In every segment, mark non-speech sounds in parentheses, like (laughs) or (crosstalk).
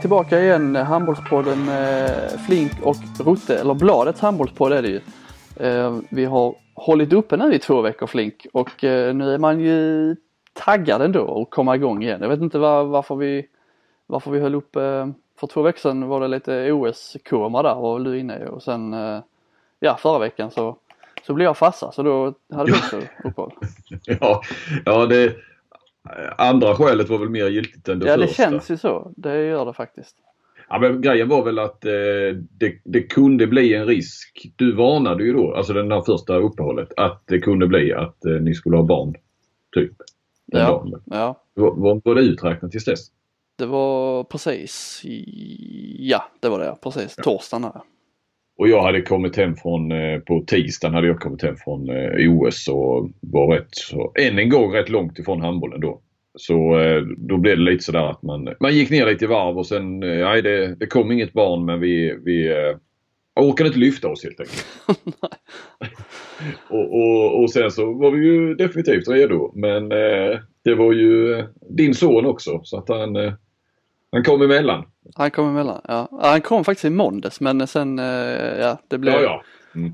Tillbaka igen, eh, handbollspodden eh, Flink och Rotte, eller Bladets handbollspodd är det ju. Eh, vi har hållit uppe nu i två veckor Flink och eh, nu är man ju taggad ändå att komma igång igen. Jag vet inte var, varför vi varför vi höll upp eh, för två veckor sedan var det lite OS-koma där och du inne och sen eh, ja förra veckan så, så blev jag farsa så då hade vi också uppehåll. (laughs) ja, ja det andra skälet var väl mer giltigt än det Ja det första. känns ju så, det gör det faktiskt. Ja, men grejen var väl att eh, det, det kunde bli en risk. Du varnade ju då, alltså den här första uppehållet, att det kunde bli att eh, ni skulle ha barn. Typ. Den Ja, dagen. ja. Var, var, det uträknat tills dess? Det var precis, ja det var det precis, torsdagen där. Och jag hade kommit hem från, eh, på tisdagen hade jag kommit hem från eh, OS och var rätt så, än en gång rätt långt ifrån handbollen då. Så eh, då blev det lite sådär att man, man gick ner lite i varv och sen, nej det, det kom inget barn men vi, vi orkade inte lyfta oss helt enkelt. (laughs) och, och, och sen så var vi ju definitivt redo men eh, det var ju din son också så att han, eh, han kom emellan. Han kom emellan, ja. Han kom faktiskt i måndags men sen, eh, ja det blev, Ja, ja. Mm.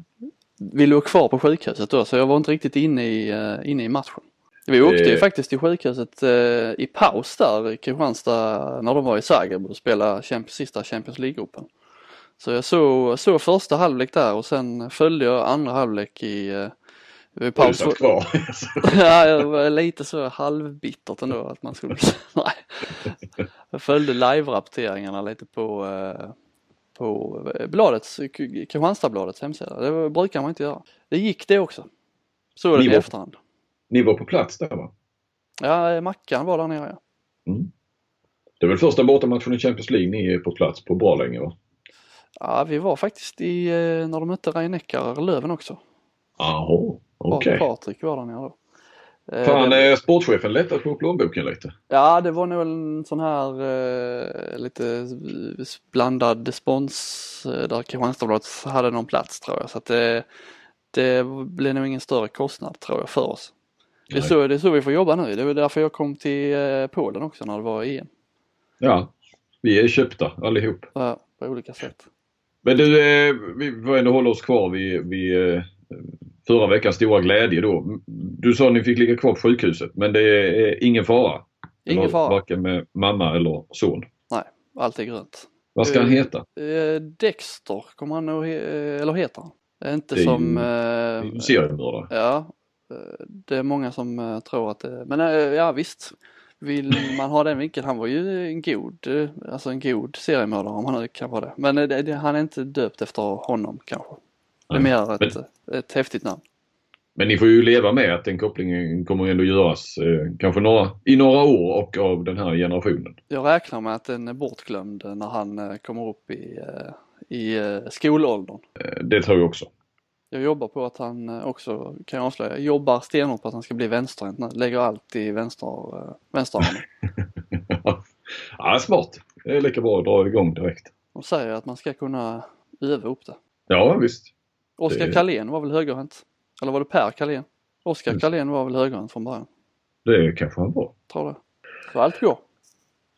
vi låg kvar på sjukhuset då så jag var inte riktigt inne i, eh, inne i matchen. Vi åkte ju Eh. faktiskt till sjukhuset eh, i paus där i Kristianstad när de var i Zagreb och spelade Champions, sista Champions League-gruppen. Så jag såg, såg första halvlek där och sen följde jag andra halvlek i, paus. satt kvar. (laughs) ja, jag var lite så halvbittert ändå att man skulle (laughs) Nej. Jag följde live-rapporteringarna lite på, eh, på bladets, Kristianstadsbladets hemsida. Det var- brukar man inte göra. Det gick det också. Såg det i var- efterhand. Ni var på plats där va? Ja, Mackan var där nere ja. Mm. Det är väl första bortamatchen i Champions League ni är på plats på bra länge va? Ja, vi var faktiskt i, eh, när de mötte Rhein-Neckar Löven också. Jaha, okej. Patrik var där nere då. Eh, Fan, det- eh, sportchefen lättat på plånboken lite. Ja, det var nog en sån här eh, lite blandad spons eh, där Kristianstadsbladet hade någon plats tror jag. Så att det, det blev nog ingen större kostnad tror jag för oss. Det är, Nej. så, det är så vi får jobba nu. Det var därför jag kom till Polen också när det var EM. Ja, vi är köpta allihop. Ja, på olika sätt. Men du, vi får ändå hålla oss kvar vid, vid förra veckans stora glädje då. Du sa att ni fick ligga kvar på sjukhuset men det är ingen fara? Ingen Eller fara. Varken med mamma eller son. Allt är grönt. Vad ska han Eh, heta? Eh, Dexter kommer han nog, he- eller heter han. Inte Det är som... ju- eh, seriemördare. Ja, eh, det är många som eh, tror att det, men eh, ja visst. Vill man ha den vinkeln, han var ju en god, eh, alltså en god seriemördare om han nu kan vara det. Men eh, det, det, han är inte döpt efter honom kanske. Det är ett, ett häftigt namn. Men ni får ju leva med att den kopplingen kommer ändå göras eh, kanske några, i några år och av den här generationen. Jag räknar med att den är bortglömd när han eh, kommer upp i, eh, i eh, skolåldern. Eh, det tror jag också. Jag jobbar på att han eh, också, kan jag avslöja, jobbar stenhårt på att han ska bli vänsterhänt nu. Lägger allt i vänster, eh, vänsterarmen. (laughs) ja, smart. Det är lika bra att dra igång direkt. De säger att man ska kunna öva upp det. Ja, visst. Oskar Det- Carlén var väl högerhänt? Eller var det Per Carlén? Oskar Mm. Carlén var väl högerhänt från början? Det kanske han var. Tror det. Så allt går.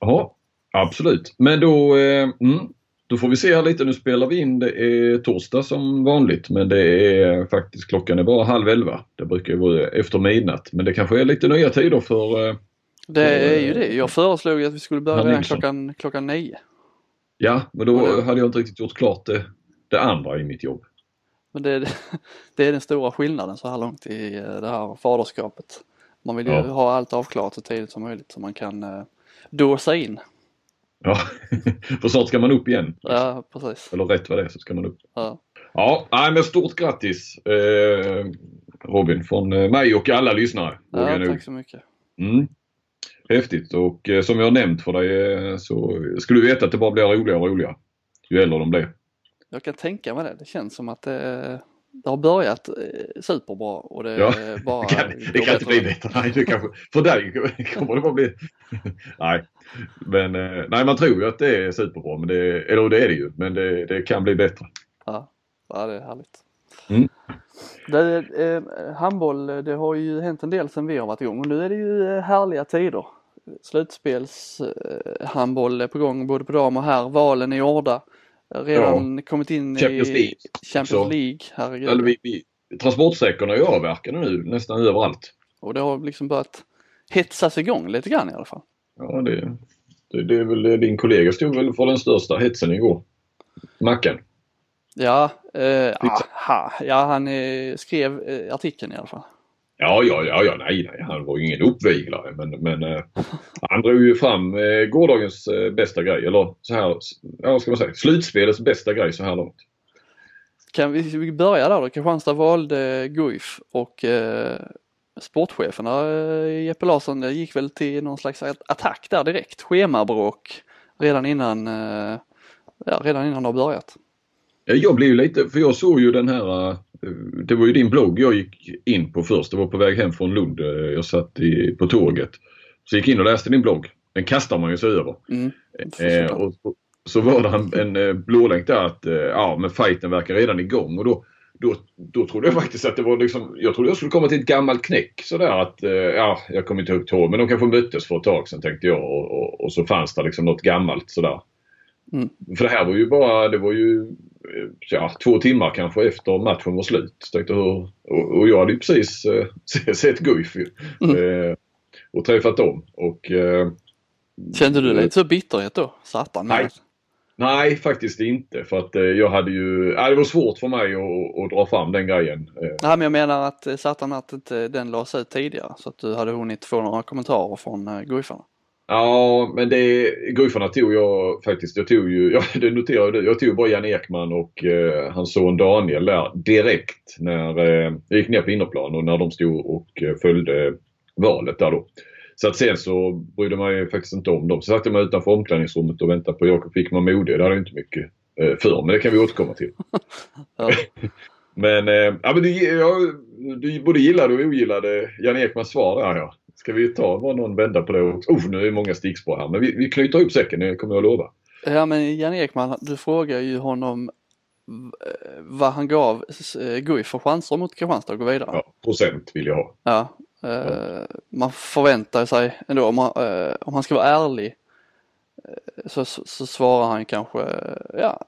Ja, absolut. Men då, eh, mm, då får vi se här lite. Nu spelar vi in. Det är torsdag som vanligt men det är faktiskt klockan är bara halv elva. Det brukar ju vara efter midnatt. Men det kanske är lite nya tider för, eh, Det är ju eh, det. Jag föreslog ju att vi skulle börja redan klockan, klockan nio. ja, men då det- hade jag inte riktigt gjort klart det, det andra i mitt jobb. Men det, (laughs) det är den stora skillnaden så här långt i eh, det här faderskapet. Man vill ju Ja. ha allt avklarat så tidigt som möjligt så man kan eh, dåsa in. Ja, (laughs) för snart ska man upp igen. Ja, precis. Eller rätt vad det är så ska man upp. Ja. Ja, nej, men stort grattis eh, Robin från eh, mig och alla lyssnare. Ja, tack så mycket. Mm. Häftigt och eh, som jag har nämnt för dig eh, så skulle du veta att det bara blir roligare och roligare. Ju äldre de blir. Jag kan tänka mig det. Det känns som att det, det har börjat eh, superbra och det Ja, bara (laughs) Det kan, det kan inte bli bättre. Nej, det kanske, för dig kommer det bara bli... nej, men eh, nej, man tror ju att det är superbra. Men det, eller det är det ju, men det, det kan bli bättre. Ja, ja det är härligt. Mm. Det, eh, handboll, det har ju hänt en del sedan vi har varit igång och nu är det ju eh, härliga tider. slutspelshandboll är på gång både på dam och här. Valen är gjorda. Redan kommit in Champions i League Champions. League. Herregud. Eller vi, vi, transportsträckorna är ju avverkade nu nästan överallt. Och det har liksom börjat hetsas igång lite grann i alla fall. Ja, det, det, det är väl din kollega stod väl för den största hetsen igår. Mackan. Ja, eh, aha, ja han eh, skrev eh, artikeln i alla fall. Ja, ja, ja, ja, nej, nej, han var ju ingen uppviglare men, men eh, han drog ju fram eh, gårdagens eh, bästa grej. Eller så här, ja, vad ska man säga, slutspelets bästa grej så här långt. Kan vi, börja där då? Kristianstad valde Guif och eh, sportcheferna, eh, Jeppe Larsson, det gick väl till någon slags attack där direkt. Schemabråk redan innan, eh, ja, redan innan det har börjat. Ja, Jag blev ju lite, för jag såg ju den här, eh, det var ju din blogg jag gick in på först. Det var på väg hem från Lund. eh, Jag satt i, på tåget. Så jag gick in och läste din blogg. Den kastar man ju sig över. Mm. Eh, och, och så var det en, en eh, blålänk där att eh, ja men fighten verkar redan igång och då, då, då trodde jag faktiskt att det var liksom, jag trodde jag skulle komma till ett gammalt knäck sådär att, eh, ja jag kommer inte ihåg tåg men de kanske möttes för ett tag sedan tänkte jag och, och, och så fanns det liksom något gammalt sådär. Mm. För det här var ju bara, det var ju ja, två timmar kanske efter matchen var slut. Så tänkte hur- och, och jag hade ju precis eh, (laughs) sett Guif ju. Mm. Eh, och träffat dem och eh, Kände du lite så bitterhet då? Satan. Nej. Nej, faktiskt inte. För att eh, jag hade ju... Ja, det var svårt för mig att, att dra fram den grejen. Eh, Nej men jag menar att eh, Satan att inte den lades ut tidigare så att du hade hunnit få några kommentarer från Guifarna. Ja, men det... Guifarna tog jag faktiskt. Jag tog ju... Ja, (laughs) det noterar du. Jag tog bara Jan Ekman och eh, hans son Daniel där direkt när eh, jag gick ner på innerplan och när de stod och eh, följde valet där då. Så att sen så brydde man ju faktiskt inte om dem. Så satt jag mig utanför omklädningsrummet och väntade på Jakob Wickman Mode. Det hade jag inte mycket eh, för, men det kan vi återkomma till. (laughs) Ja. (laughs) Men, eh, ja, men du, ja, du både gillade och ogillade Jan Ekmans svar där ja. Ska vi ta bara någon vända på det också? Oh, nu är det många stickspår här men vi, vi knyter upp säcken, det kommer jag att lova. Ja men Jan Ekman, du frågar ju honom vad han gav eh, Guif för chanser mot Kristianstad att gå vidare. Ja, procent vill jag ha. Ja, eh, man förväntar sig ändå om man, eh, om man ska vara ärlig eh, så, så, så svarar han kanske, eh, ja,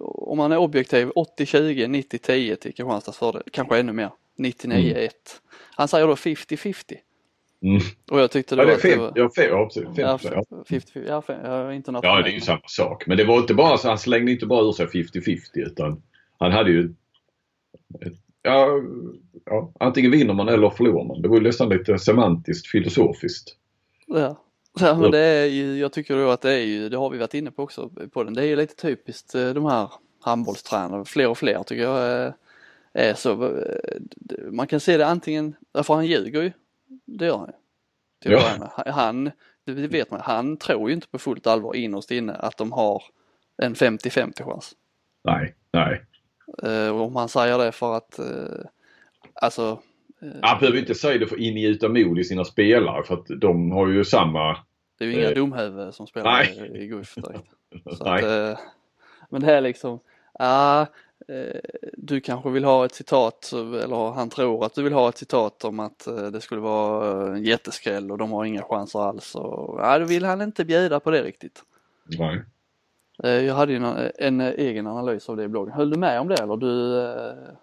om man är objektiv 80-20, 90-10 till Kristianstads fördel, kanske ännu mer, 99-1. Han säger då 50-50 Mm. och jag tyckte Ja, det är att det var, ja, fem, ja, precis, fem, ja, ja. 50, ja, fem, ja, inte något ja, det är ju samma sak. Men det var inte bara så, han slängde inte bara ur sig 50-50 utan han hade ju ja, ja, antingen vinner man eller förlorar man. Det var ju nästan lite semantiskt filosofiskt. Ja. Ja men det är ju, jag tycker då att det är ju, det har vi varit inne på också på den, det är ju lite typiskt eh, de här handbollstränarna, fler och fler tycker jag är, är så. eh, Man kan se det antingen, för han ljuger ju, det gör han ju. Till Ja. Han, det vet man, han tror ju inte på fullt allvar innerst inne att de har en 50-50 chans. Nej, nej. Och om han säger det för att, eh, alltså Han behöver inte säga det för att ingjuta mod i sina spelare för att de har ju samma... Det är ju inga Eh, dumhuvuden som spelar nej. i Guif direkt. (laughs) Nej. att, eh, men det är liksom, ja, eh, du kanske vill ha ett citat, eller han tror att du vill ha ett citat om att eh, det skulle vara en jätteskräll och de har inga chanser alls. Och, ja, då vill han inte bjuda på det riktigt. Nej. Eh, jag hade ju en, en egen analys av det i bloggen. Höll du med om det eller? Du, eh,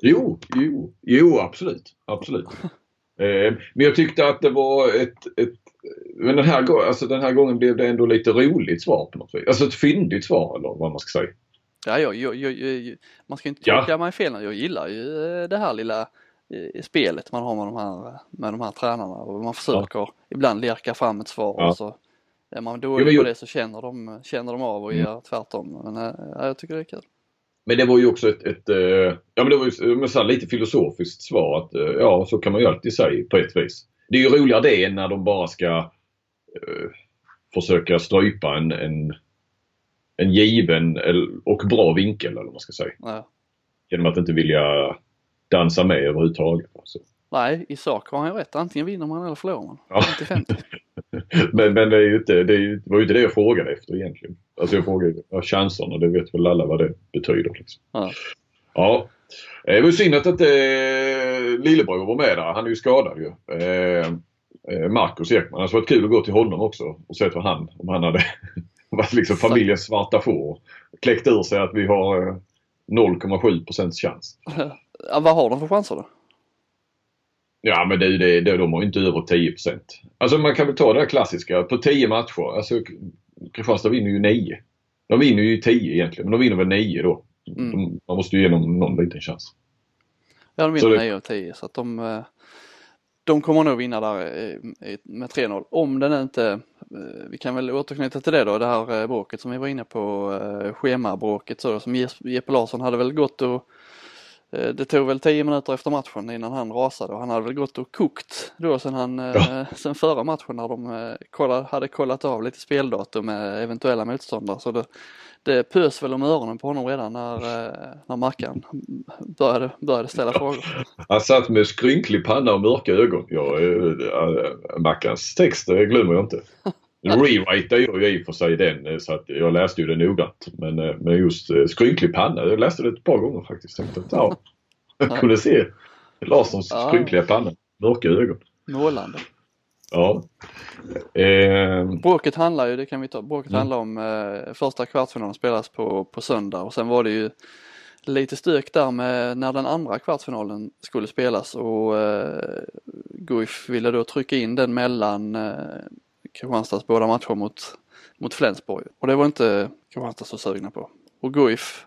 Jo, jo, jo absolut. Absolut. (laughs) eh, men jag tyckte att det var ett, ett men den här, alltså den här gången blev det ändå lite roligt svar på något vis. Alltså ett fyndigt svar eller vad man ska säga. Ja, jag, jag, jag, man ska inte Ja. tolka mig fel nu. Jag gillar ju eh, det här lilla eh, spelet man har med de här, med de här tränarna och man försöker ibland lirka fram ett svar Ja. och så är man Jo, dålig men på det så känner de, känner de av och Mm. gör tvärtom. Men eh, ja, jag tycker det är kul. Men det var ju också ett, ett eh, ja men det var ju men så lite filosofiskt svar att eh, ja så kan man ju alltid säga på ett vis. Det är ju roligare det än när de bara ska eh, försöka strypa en, en, en given och bra vinkel eller vad man ska säga. Ja. Genom att inte vilja dansa med överhuvudtaget. Alltså. Nej, i sak har han ju rätt. Antingen vinner man eller förlorar man. Ja. 50-50. (laughs) Men, men det, är ju inte, det, är det var ju inte det jag frågade efter egentligen. Alltså jag frågade ja, chanserna, det vet väl alla vad det betyder. Liksom. Ja. Ja. Eh, Det var synd att inte eh, lillebror var med där. Han är ju skadad ju. Eh, eh, Marcus Ekman. Det hade varit kul att gå till honom också och se vad han, om han hade (laughs) varit liksom familjens svarta får. Kläckt ur sig att vi har eh, 0,7 procents chans. (laughs) Ja, vad har de för chanser då? Ja men det, är ju det, det, de har ju inte över 10 procent. Alltså man kan väl ta det där klassiska. På 10 matcher, alltså Kristianstad vinner ju 9. De vinner ju 10 egentligen, men de vinner väl 9 då. Mm. De, man måste ju ge dem någon liten chans. Ja, de Så vinner det- 9 av 10 så att de, eh, de kommer nog vinna där eh, med 3-0. Om den inte, eh, vi kan väl återknyta till det då, det här eh, bråket som vi var inne på, eh, schemabråket så som Jes- Jeppe Larsson hade väl gått och eh, det tog väl 10 minuter efter matchen innan han rasade och han hade väl gått och kokt då sen han, eh, Ja. (laughs) sen förra matchen när de eh, kollade, hade kollat av lite speldatum med eventuella motståndare så det, det pös väl om öronen på honom redan när, eh, när Mackan började, började ställa (laughs) frågor. Han satt med skrynklig panna och mörka ögon. Ja, äh, Mackans text äh, glömmer jag inte. (laughs) Rewritade jag ju i och för sig den eh, så att jag läste ju den noggrant. Men, eh, men just eh, skrynklig panna, jag läste det ett par gånger faktiskt. Tänkte att, ja, (laughs) jag kunde se Larssons skrynkliga panna, mörka ögon. Målande. Ja. Eh, Bråket handlar ju, det kan vi ta, bråket Mm. handlar om eh, första kvartsfinalen spelas på, på söndag och sen var det ju lite stök där med när den andra kvartsfinalen skulle spelas och eh, Guif ville då trycka in den mellan eh, Kristianstads båda matcher mot, mot Flensburg och det var inte Kristianstad så sugna på. Och Guif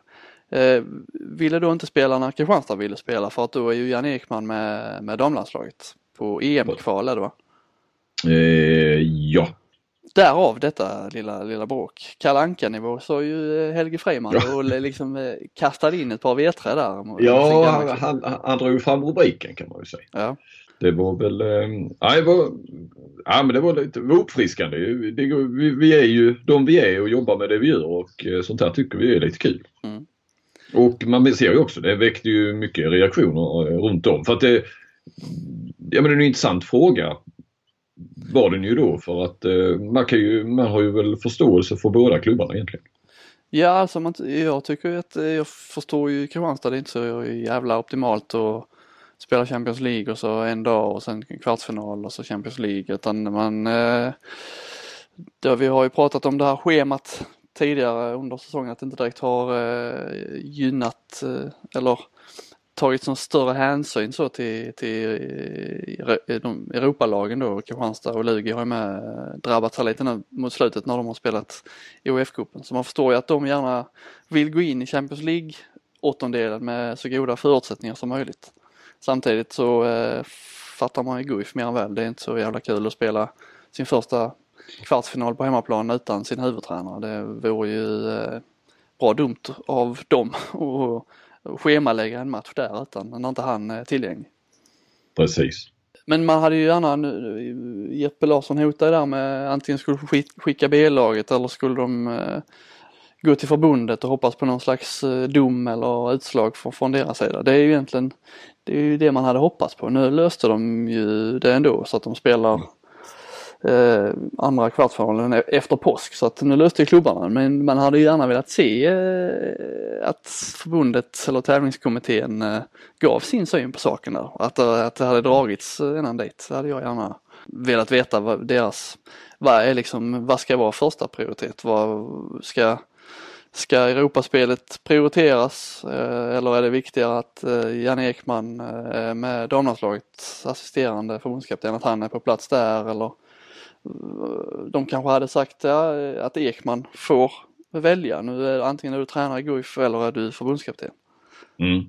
eh, ville då inte spela när Kristianstad ville spela för att då är ju Jan Ekman med, med damlandslaget på EM-kval är det va? Eh, ja. Därav detta lilla, lilla bråk. Kalle Anka-nivå sa ju eh, Helge Freiman Ja. och liksom eh, kastade in ett par vedträ där. Ja, han, han, han drog fram rubriken kan man ju säga. ja. Det var väl, eh, ja, det var, ja men det var lite var uppfriskande. Det, vi, vi är ju de vi är och jobbar med det vi gör och eh, sånt här tycker vi är lite kul. Mm. Och man ser ju också, det väckte ju mycket reaktioner eh, runt om. För att det, ja men det är en intressant fråga var den ju då för att eh, man kan ju, man har ju väl förståelse för båda klubbarna egentligen. ja, alltså man, jag tycker att eh, jag förstår ju Kristianstad, det är inte så jävla optimalt att spela Champions League och så en dag och sen kvartsfinal och så Champions League utan man eh, då vi har ju pratat om det här schemat tidigare under säsongen att det inte direkt har eh, gynnat eh, eller tagit sån större hänsyn så till, till eh, eh, de Europalagen då, Kristianstad och Lugi har ju med drabbats här lite nu mot slutet när de har spelat i OF-cupen. Så man förstår ju att de gärna vill gå in i Champions League åttondelen med så goda förutsättningar som möjligt. Samtidigt så eh, fattar man ju Guif mer än väl. Det är inte så jävla kul att spela sin första kvartsfinal på hemmaplan utan sin huvudtränare. Det vore ju eh, bra dumt av dem (laughs) att schemalägga en match där utan när inte han är tillgänglig. Precis. Men man hade ju gärna, nu- Jeppe Larsson hotade där med antingen skulle skick- skicka B-laget eller skulle de eh, gå till förbundet och hoppas på någon slags eh, dom eller utslag från, från deras sida. Det är ju egentligen det, är ju det man hade hoppats på. Nu löste de ju det ändå så att de spelar eh, andra kvartsfinalen e- efter påsk så att nu löste klubbarna men man hade gärna velat se eh, att förbundet eller tävlingskommittén eh, gav sin syn på saken där. Att, det- att det hade dragits eh, innan dit. Det hade jag gärna velat veta vad deras, vad är liksom, vad ska vara första prioritet? Vad ska, ska Europaspelet prioriteras eh, eller är det viktigare att Jan Ekman med damlandslagets assisterande förbundskapten, att han är på plats där eller de kanske hade sagt ja, att Ekman får välja. Nu är antingen är du tränare i Guif eller är du förbundskapten. Mm.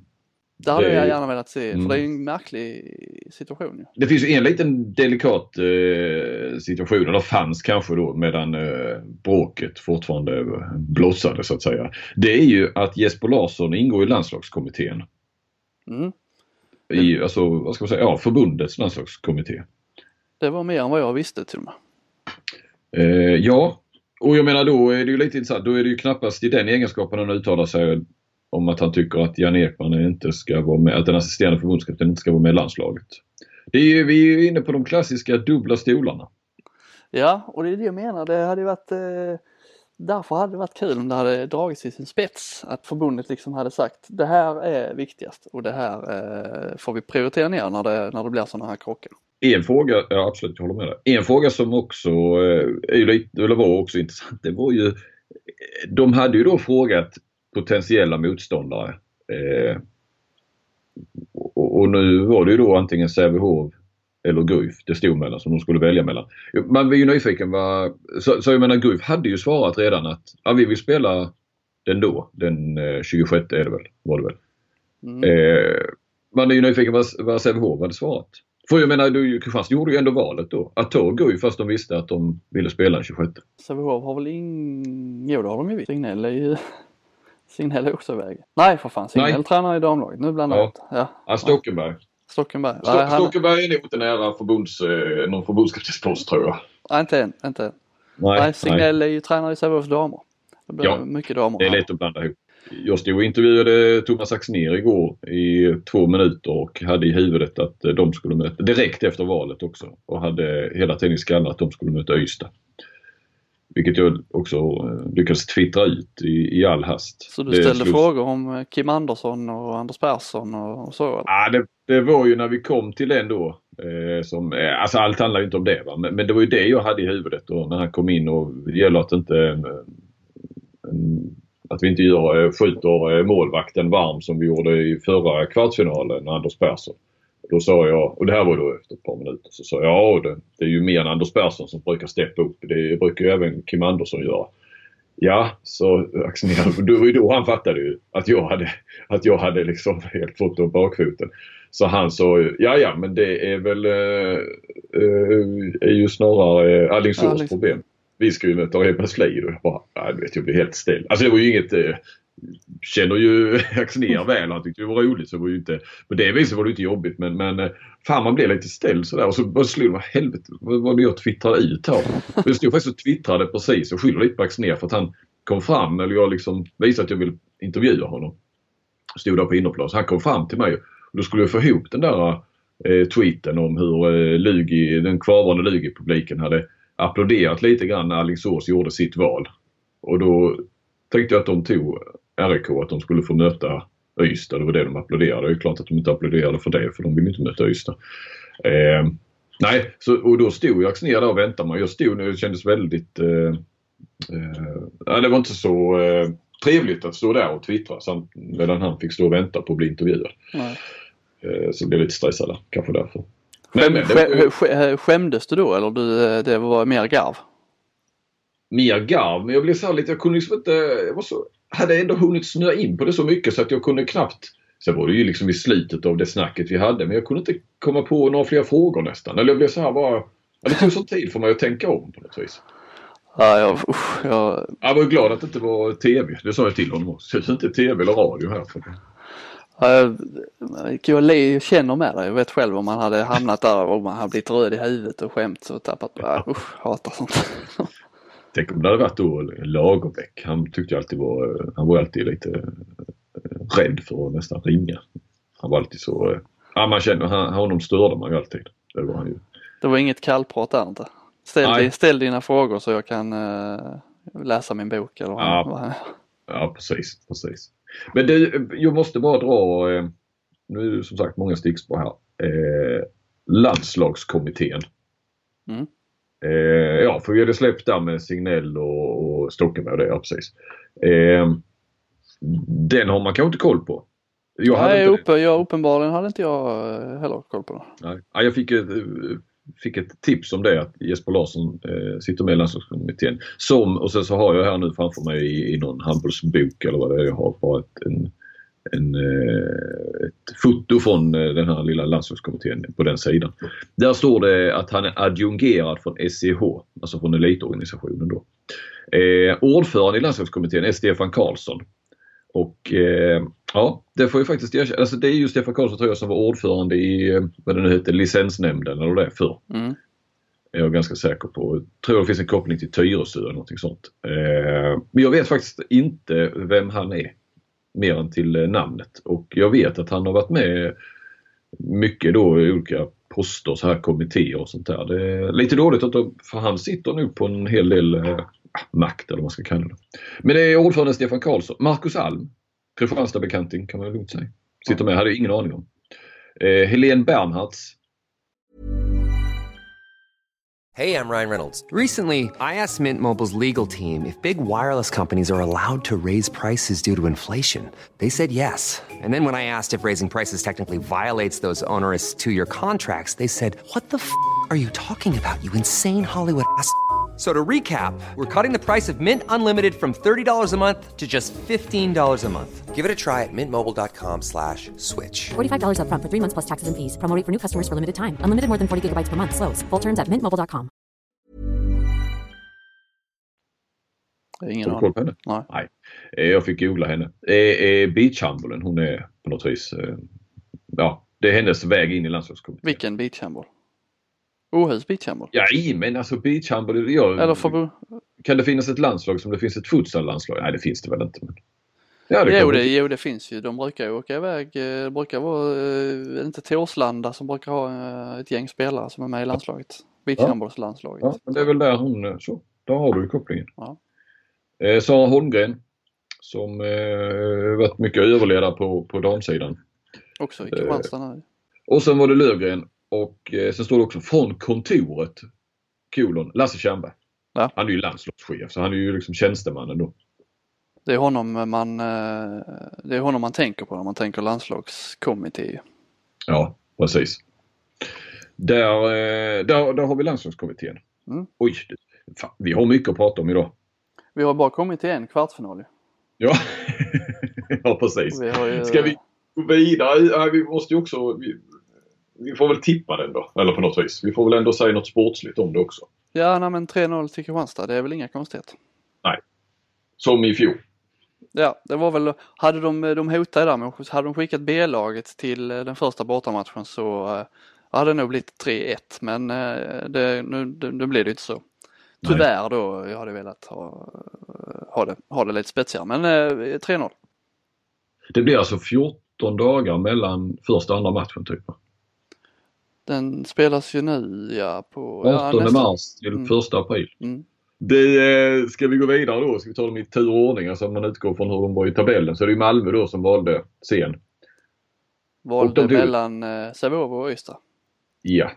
Det hade Det- jag gärna velat se Mm. för det är en märklig situation. Det finns ju en liten delikat eh, situation, eller fanns kanske då medan eh, bråket fortfarande blossade så att säga. Det är ju att Jesper Larsson ingår i landslagskommittén. Mm. I, alltså, vad ska man säga, ja förbundets landslagskommitté. Det var mer än vad jag visste till och med. Eh, ja, och jag menar då är det ju lite intressant. Då är det ju knappast i den egenskapen han uttalar sig om att han tycker att Jan Ekman inte ska vara med, att den assisterande förbundskaptenen inte ska vara med i landslaget. Det är ju, vi är ju inne på de klassiska dubbla stolarna. Ja, och det är det jag menar. Det hade varit eh, Därför hade det varit kul om det hade dragits i sin spets. Att förbundet liksom hade sagt det här är viktigast och det här eh, får vi prioritera ner när det, när det blir sådana här krockar. En fråga, ja absolut jag håller med dig. En fråga som också eh, är lite, eller var också intressant, det var ju De hade ju då frågat potentiella motståndare. Eh, och, och, nu var det ju då antingen Sävehof eller Guif det stod mellan som de skulle välja mellan. Man var ju nyfiken vad, så, så jag menar Guif hade ju svarat redan att ja, vi vill spela den då, den eh, 26 är det väl, var det väl. Mm. Eh, man är ju nyfiken vad, vad Sävehof hade svarat. För jag menar, du, Kristianstad gjorde ju ändå valet då. Att ta Guif fast de visste att de ville spela den 26. Sävehof har väl ingen... Jo det har de ju visst. Signell är ju... (laughs) Signell är också iväg. Nej för fan, Signell Nej. tränar i damlaget. Nu blandar jag ja. ja. ja, Stockenberg. Stockenberg. Sto han... Stockenberg är nog inte nära förbunds, eh, någon förbundskaptenspost tror jag. Nej, inte än. Inte än. Nej, Nej Signell är ju tränare i Sävehofs damer. Det blir ja, mycket damer. Det är lätt att blanda ihop. Jag stod och intervjuade Thomas Axnér igår i två minuter och hade i huvudet att de skulle möta, direkt efter valet också, och hade hela tiden i skallen att de skulle möta Ystad. Vilket jag också eh, lyckades twittra ut i, i all hast. Så du ställde slog... frågor om eh, Kim Andersson och Anders Persson och, så? Ja, det, det var ju när vi kom till den då. Eh, som, eh, alltså allt handlar ju inte om det va? Men, men, det var ju det jag hade i huvudet då när han kom in och det gäller att inte eh, att vi inte gör, eh, skjuter målvakten varm som vi gjorde i förra kvartsfinalen, Anders Persson. Då sa jag, och det här var då efter ett par minuter, så sa jag ja det, det är ju mer än Anders Persson som brukar steppa upp. Det brukar ju även Kim Andersson göra. Ja, så Axnér, det var ju då han fattade ju att jag hade, att jag hade liksom helt fått upp bakfoten. Så han sa ja ja men det är väl äh, är ju snarare äh, Alingsås problem. Vi ska ju möta Eberslied och jag bara, nej du vet jag blev helt ställd. Alltså det var ju inget eh, känner ju Axnér väl. Han tyckte det var roligt. Så det var ju inte, på det viset var det inte jobbigt men, men eh, fan man blev lite ställd sådär och så bara slog det helvete vad var det jag twittrade ut här? Jag stod faktiskt och twittrade precis och skyller lite på Axnér för att han kom fram eller jag liksom visade att jag ville intervjua honom. Stod där på innerplan så han kom fram till mig och då skulle jag få ihop den där eh, tweeten om hur eh, Lugi, den kvarvarande Lugi-publiken hade applåderat lite grann när Alingsås gjorde sitt val. Och då tänkte jag att de tog RIK att de skulle få möta Ystad. Det var det de applåderade. Det är klart att de inte applåderade för det för de vill inte möta Ystad. Eh, nej, så, och då stod jag ner där och väntade. Jag stod och det kändes väldigt... Eh, eh, det var inte så eh, trevligt att stå där och twittra medan han fick stå och vänta på att bli intervjuad. Eh, så jag blev lite stressad kanske därför. Men, men, var... Skämdes du då eller du, eh, det var mer garv? Mer garv, men jag blev så lite, jag kunde liksom inte, jag var så hade ändå hunnit snöa in på det så mycket så att jag kunde knappt Sen var det ju liksom i slutet av det snacket vi hade men jag kunde inte komma på några fler frågor nästan. Eller jag blev så här bara... Ja, det tog sån tid för mig att tänka om på något vis. Ja, jag, usch, jag... jag var glad att det inte var TV. Det sa jag till honom också. Det är inte TV eller radio här. För jag, känner med dig. Jag vet själv om man hade hamnat där och man hade blivit röd i huvudet och skämt och tappat. Ja. Usch, hatar sånt. Tänk om det hade varit då Lagerbäck. Han tyckte alltid var, han var alltid lite eh, rädd för att nästan ringa. Han var alltid så, eh, ja man känner, han, honom störde man ju alltid. Det var han ju. Det var inget kallprat där inte? Ställ, ställ dina frågor så jag kan uh, läsa min bok eller vad ja, ja precis, precis. Men det, jag måste bara dra, eh, nu är det som sagt många stickspår här. Eh, landslagskommittén. Mm. Eh, ja, för vi hade släppt där med Signell och, och Stockenberg och det, ja precis. Eh, den har man kanske inte koll på. Jag Nej, inte uppe, jag, uppenbarligen hade inte jag eh, heller koll på det. Nej, jag fick ett, fick ett tips om det att Jesper Larsson eh, sitter med i landslagskommittén. Som, och sen så har jag här nu framför mig i, i någon handbollsbok eller vad det är jag har, bara ett, en, en, eh, ett foto från eh, den här lilla landslagskommittén på den sidan. Där står det att han är adjungerad från SEH. alltså från elitorganisationen då. Eh, ordförande i landslagskommittén är Stefan Karlsson. Och eh, ja, det får jag faktiskt erkänna. Alltså det är ju Stefan Karlsson tror jag som var ordförande i, eh, vad det nu heter, licensnämnden eller det för. Mm. Är jag ganska säker på. Jag tror det finns en koppling till Tyresö eller någonting sånt. Eh, men jag vet faktiskt inte vem han är mer än till eh, namnet. Och jag vet att han har varit med mycket då i olika poster, så här kommittéer och sånt där. Det är lite dåligt att de, för han sitter nu på en hel del eh, makt eller vad man ska kalla det. Men det är ordförande Stefan Karlsson. Marcus Alm, Kristianstad-bekanting kan man lugnt säga. Sitter med, hade ingen aning om. Eh, Helene Bernhards. Hej, jag Ryan Reynolds. Recently, I asked Mint Mobile's legal team if big wireless companies are allowed to raise prices due to inflation. They said yes. And then when I asked if raising prices technically violates those onerous two year contracts, they said, What the f are you talking about, you insane Hollywood ass? F- So to recap, we're cutting the price of Mint Unlimited from $30 a month to just $15 a month. Give it a try at mintmobile.com slash switch. $45 upfront for three months plus taxes and fees. Promo rate for new customers for limited time. Unlimited more than 40 gigabytes per month. Slows. Full terms at mintmobile.com. Ingen Har du koll aning. på henne? Nej. Nej. Eh, Jag fick googla henne. Eh, eh, Beachhandbollen, hon är på något vis, ja, det är hennes väg in i landslagskommittén. Vilken beachhandboll? Åhus beachhandboll? Ja, men alltså beachhandboll, jag, Eller förbund? kan det finnas ett landslag som det finns ett futsal-landslag? Nej, det finns det väl inte. Men... Ja, det Jo det, jo det finns ju. De brukar ju åka iväg. eh, Det brukar vara, eh, inte Torslanda som brukar ha eh, ett gäng spelare som är med i landslaget. Beachhandbollslandslaget. Ja, men det är väl där hon, eh, så, där har du ju kopplingen. Ja. Eh, Sara Holmgren som eh, varit mycket överledare på, på damsidan. Också i Kristianstad nu. Och sen var det Lövgren och eh, sen står det också från kontoret kolon Lasse Tjernberg. Ja. Han är ju landslagschef så han är ju liksom tjänstemannen då. Det är honom man, eh, det är honom man tänker på när man tänker landslagskommitté. Ja, precis. Där, eh, där, där har vi landslagskommittén. Mm. Oj, fan, vi har mycket att prata om idag. Vi har bara kommit till en kvartsfinal. Ja, (laughs) ja precis. Vi ju, Ska vi gå vidare? Vi måste ju också... Vi, vi får väl tippa den då, eller på något vis. Vi får väl ändå säga något sportsligt om det också. Ja, nej, men 3-0 till Kristianstad, det är väl inga konstigheter. Som i fjol. Ja, det var väl, hade de, de hotat där med, hade de skickat B-laget till eh, den första bortamatchen så eh, hade det nog blivit 3-1 men eh, det, nu, det, det blev det inte så. Tyvärr då, jag hade velat ha, ha, det, ha det lite spetsigare men eh, 3-0. Det blir alltså 14 dagar mellan första och andra matchen typ. Den spelas ju nu ja på 18 ja, mars till Mm. 1 april. Mm. Det, eh, ska vi gå vidare då? Ska vi ta dem i tur och ordning? Alltså om man utgår från hur de var i tabellen så är det ju Malmö då som valde scen. Valde Och de mellan eh, Sävehof och Ystad. Ja.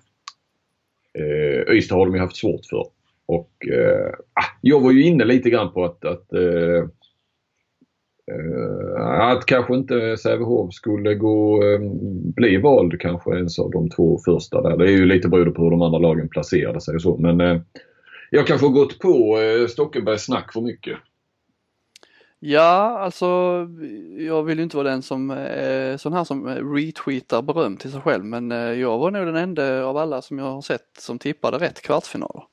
Eh, Ystad har de ju haft svårt för. Och eh, ah, jag var ju inne lite grann på att, att, eh, att kanske inte Sävehof skulle gå, eh, bli vald kanske ens av de två första där. Det är ju lite beroende på hur de andra lagen placerade sig och så. Men eh, jag kanske har gått på eh, Stockenbergs snack för mycket. Ja, alltså jag vill ju inte vara den som eh, sån här som retweetar beröm till sig själv men eh, jag var nog den enda av alla som jag har sett som tippade rätt kvartsfinaler.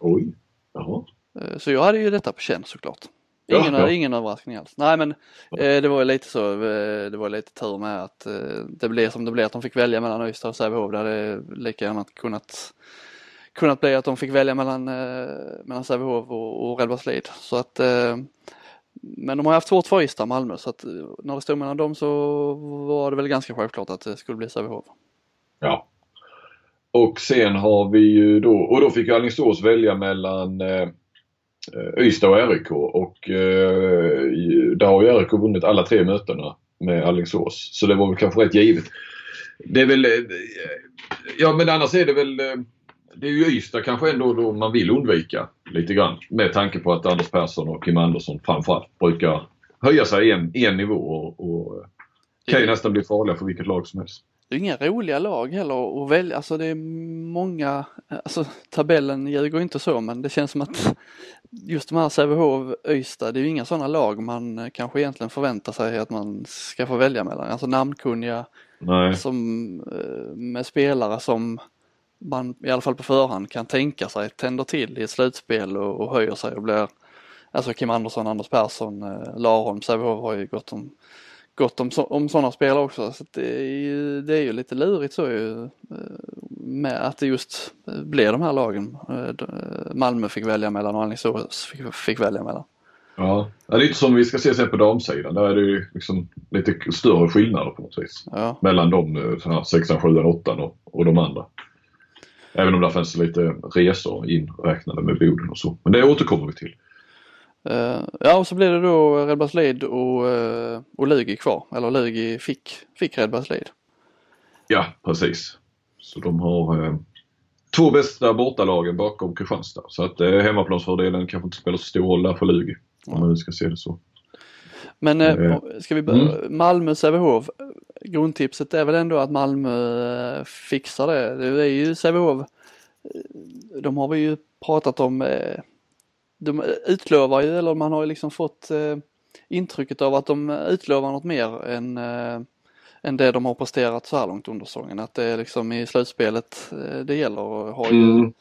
Oj. Jaha. Eh, så jag hade ju detta på känn såklart. Ja, Ingen, ja. ingen överraskning alls. Nej men eh, det var ju lite så, eh, det var lite tur med att eh, det blev som det blev att de fick välja mellan Ystad och Sävehof. Det hade lika gärna kunnat kunnat bli att de fick välja mellan, eh, mellan Sävehof och, och Redbergslid. Så att eh, men de har haft svårt för Ystad Malmö så att när det stod mellan dem så var det väl ganska självklart att det skulle bli Sävehof. Ja. Och sen har vi ju då, och då fick ju Alingsås välja mellan Ystad och RIK och eh, där har ju RIK vunnit alla tre mötena med Alingsås. Så det var väl kanske rätt givet. Det är väl, eh, ja men annars är det väl, eh, det är ju Ystad kanske ändå då man vill undvika lite grann. Med tanke på att Anders Persson och Kim Andersson framförallt brukar höja sig en, en nivå och, och kan ju nästan bli farliga för vilket lag som helst. Det är inga roliga lag heller att välja, alltså det är många, alltså tabellen ljuger inte så men det känns som att just de här Sävehof, Ystad, det är ju inga sådana lag man eh, kanske egentligen förväntar sig att man ska få välja mellan. Alltså namnkunniga Nej. som, eh, med spelare som man i alla fall på förhand kan tänka sig tänder till i ett slutspel och, och höjer sig och blir, alltså Kim Andersson, Anders Persson, eh, Larholm, Sävehof har ju gått om gott om, så, om sådana spelare också. Så det, är ju, det är ju lite lurigt så ju, eh, med att det just eh, blir de här lagen. Eh, Malmö fick välja mellan och Alingsås fick, fick välja mellan. Ja, det är lite som vi ska se sen på damsidan. Där är det ju liksom lite större skillnader på något vis. Ja, Mellan de sexan, sjuan, åttan och, och de andra. Även om det finns lite resor inräknade med Boden och så. Men det återkommer vi till. Eh, ja och så blir det då Redbergslid och, eh, och Lugi kvar. Eller Lugi fick, fick Redbergslid. Ja, precis. Så de har... Eh, två bästa bortalagen bakom Kristianstad. Så att eh, hemmaplansfördelen kanske inte spelar så stor roll där för Lugi. Om man nu ska se det så. Men Eh, ska vi börja? mm. Malmö, Sävehof. Grundtipset är väl ändå att Malmö fixar det. Det är ju Sävehof. eh, De har vi ju pratat om. Eh, De utlovar ju, eller man har ju liksom fått eh, intrycket av att de utlovar något mer än, eh, än det de har presterat så här långt under säsongen. Att det är liksom i slutspelet eh, det gäller och har ju Mm.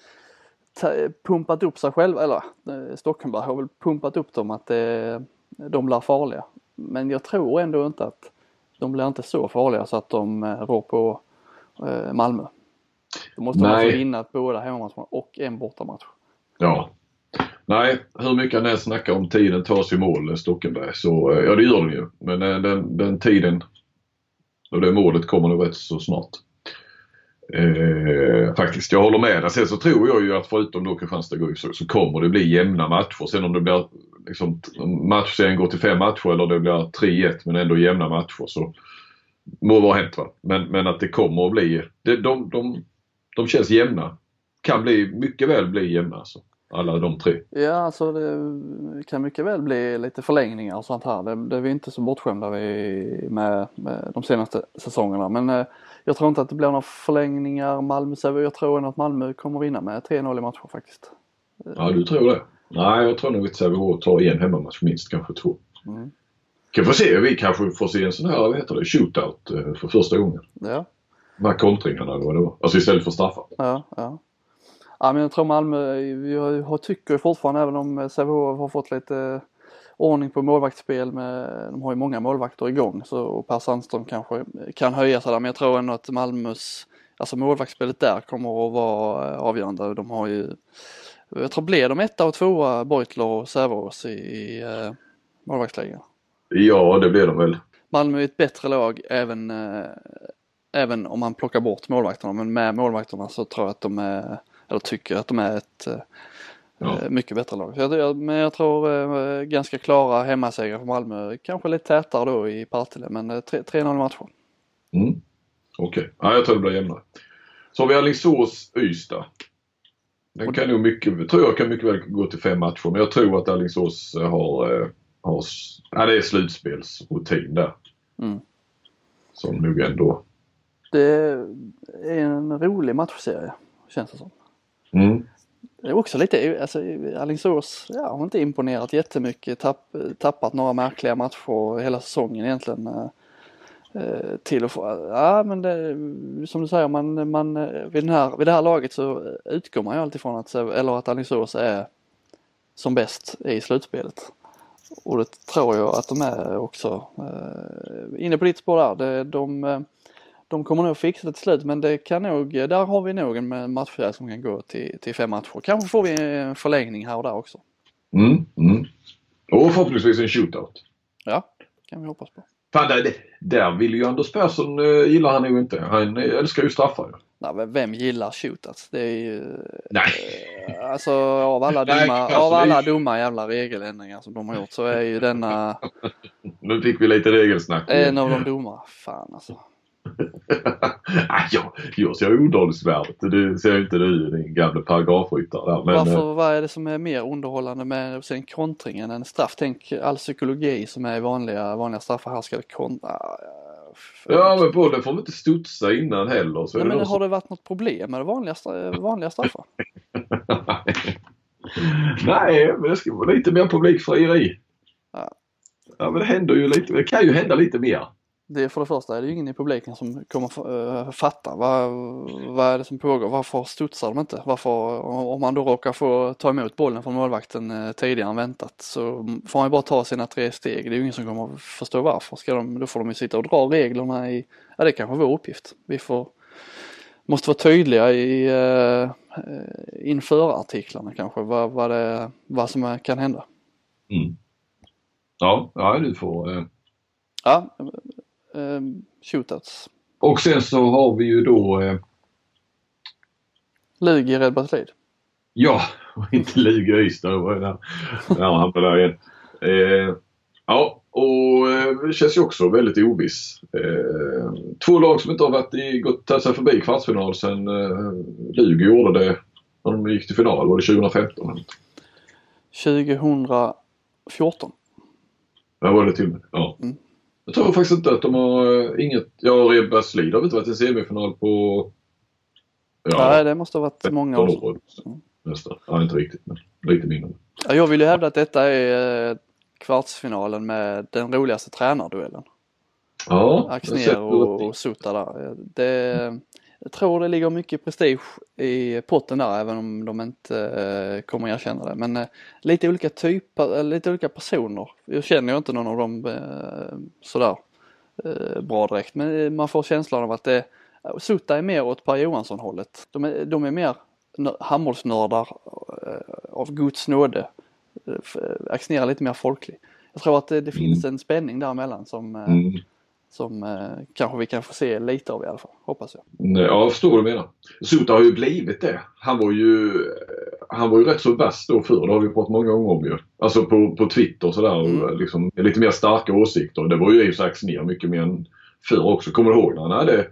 pumpat upp sig själva, eller eh, Stockenberg har väl pumpat upp dem att det, de blir farliga. Men jag tror ändå inte att de blir inte så farliga så att de eh, rår på eh, Malmö. Då måste de Nej. alltså vinna båda hemmamatcherna och en bortamatch. Ja. Nej, hur mycket han än snackar om tiden tas i mål, eh, Stockenberg, så eh, ja det gör den ju. Men eh, den, den tiden och det målet kommer nog rätt så snart. Eh, faktiskt, jag håller med dig. Sen så tror jag ju att förutom då Kristianstad går så, så kommer det bli jämna matcher. Sen om det blir liksom, matchserien går till fem matcher eller det blir 3-1 men ändå jämna matcher så må vara hänt va. Men, men att det kommer att bli, det, de, de, de känns jämna. Kan bli, mycket väl bli jämna alltså. Alla de tre. Ja, alltså det kan mycket väl bli lite förlängningar och sånt här. Det, det är vi inte så bortskämda med, med de senaste säsongerna. Men eh, jag tror inte att det blir några förlängningar. Malmö, jag tror ändå att Malmö kommer vinna med 3-0 i matcher faktiskt. Ja, du tror det? Nej, jag tror nog att Sävehof tar en hemmamatch minst, kanske två. Mm. Kan få se, vi kanske får se en sån här, vad heter det, shootout eh, för första gången. Ja, De här kontringarna eller vad det var. Alltså istället för straffar. ja, ja. Ja men jag tror Malmö, jag tycker fortfarande även om Sävehof har fått lite ordning på målvaktsspel med, de har ju många målvakter igång så och Per Sandström kanske kan höja sig där men jag tror ändå att Malmös, alltså målvaktsspelet där kommer att vara eh, avgörande. De har ju, jag tror blir de etta och tvåa Beutler och Säveås i, i eh, målvaktsligan. Ja, det blir de väl. Malmö är ett bättre lag även, eh, även om man plockar bort målvakterna men med målvakterna så tror jag att de är, eller tycker att de är ett eh, Ja. eh, mycket bättre lag. Så jag, men jag tror eh, ganska klara hemmasegrar för Malmö. Kanske lite tätare då i Partille men eh, tre- 3-0 matcher. Mm. Okej, ja, jag tror det blir jämnare. Så har vi Alingsås-Ystad. Den kan nog mycket, tror jag kan mycket väl gå till fem matcher men jag tror att Alingsås har, har ja, det är slutspelsrutin där. Mm. Som nog ändå Det är en rolig matchserie känns det som. Mm. Det är också lite, alltså Alingsås ja, har inte imponerat jättemycket, tapp, tappat några märkliga matcher hela säsongen egentligen. Eh, eh, Till och från. Ja men det, som du säger, man, man, vid, den här, vid det här laget så utgår man ju alltid från att, eller att Alingsås är som bäst i slutspelet. Och det tror jag att de är också. Eh, inne på ditt spår där, det, de, eh, de kommer nog fixa det till slut men det kan nog, där har vi nog en matchserie som kan gå till, till fem matcher. Kanske får vi en förlängning här och där också. Mm. Mm. Och förhoppningsvis en shootout. Ja, kan vi hoppas på. Fan, där, där vill ju Anders Persson, eh, gillar han nog inte. Han eh, älskar ju straffar. Nej, men vem gillar shootouts? Det är ju, Nej. eh, alltså av alla (laughs) Nej, dumma, alltså, av alla dumma jävla regeländringar som de har gjort så är ju denna (laughs) Nu fick vi lite regelsnack. en av de dumma. Fan alltså. Nej, (laughs) jag, jag ser odalsvärdet. Det ser inte du din gamla paragrafryttare där. Men, eh, Varför, vad är det som är mer underhållande med sen kontringen än straff? Tänk all psykologi som är i vanliga, vanliga straffar. Här ska det kontra. Ja men bollen får väl inte studsa innan heller. Så Nej, det men någon har det varit något problem med vanliga, (laughs) vanliga straffar? (laughs) Nej, men det ska vara lite mer publikfrieri. Ja. Ja men det händer ju lite. Det kan ju hända lite mer. Det är för det första är det ju ingen i publiken som kommer uh, fatta vad, vad är det som pågår. Varför studsar de inte? Varför, om man då råkar få ta emot bollen från målvakten eh, tidigare än väntat så får man ju bara ta sina tre steg. Det är ju ingen som kommer förstå varför. Ska de, då får de ju sitta och dra reglerna i, ja det är kanske vår uppgift. Vi får, måste vara tydliga i uh, inför artiklarna kanske vad, vad, det, vad som är, kan hända. Mm. Ja, ja du får. Eh. Ja, eh, shootouts. Och sen så har vi ju då eh, Lugi Red Bull Ja, och (laughs) inte Lugi Ystad. Var ju där. Där han där igen. Eh, ja, Och eh, det känns ju också väldigt oviss. Eh, två lag som inte har varit i, gått, tagit sig förbi kvartsfinal sen eh, Lugi gjorde det när de gick till final. Var det 2015? 2014. Ja, var det till och med. Ja. Mm. Jag tror faktiskt inte att de har eh, inget... Ja, Rebaslid har inte varit i semifinal på... Nej, det måste ha varit många år. år. Nästan. Ja, inte riktigt men lite mindre. Ja, jag vill ju hävda att detta är eh, kvartsfinalen med den roligaste tränarduellen. Ja, Axnér och, och Sota där. Det, jag tror det ligger mycket prestige i potten där även om de inte eh, kommer erkänna det. Men eh, lite olika typer, eh, lite olika personer. Jag känner ju inte någon av dem eh, sådär bra direkt men man får känslan av att det Sota är mer åt Per Johansson hållet. De är, de är mer handbollsnördar av Guds nåde. Axnér lite mer folklig. Jag tror att det, det finns en spänning däremellan som mm som eh, kanske vi kan få se lite av i alla fall, hoppas jag. Ja, jag förstår vad du menar. Sota har ju blivit det. Han var ju, han var ju rätt så vass då förr, det har vi pratat många gånger om ju. Alltså på, på Twitter och sådär, mm. liksom, lite mer starka åsikter. Det var ju i och ner mycket mer än förr också. Kommer du ihåg när han hade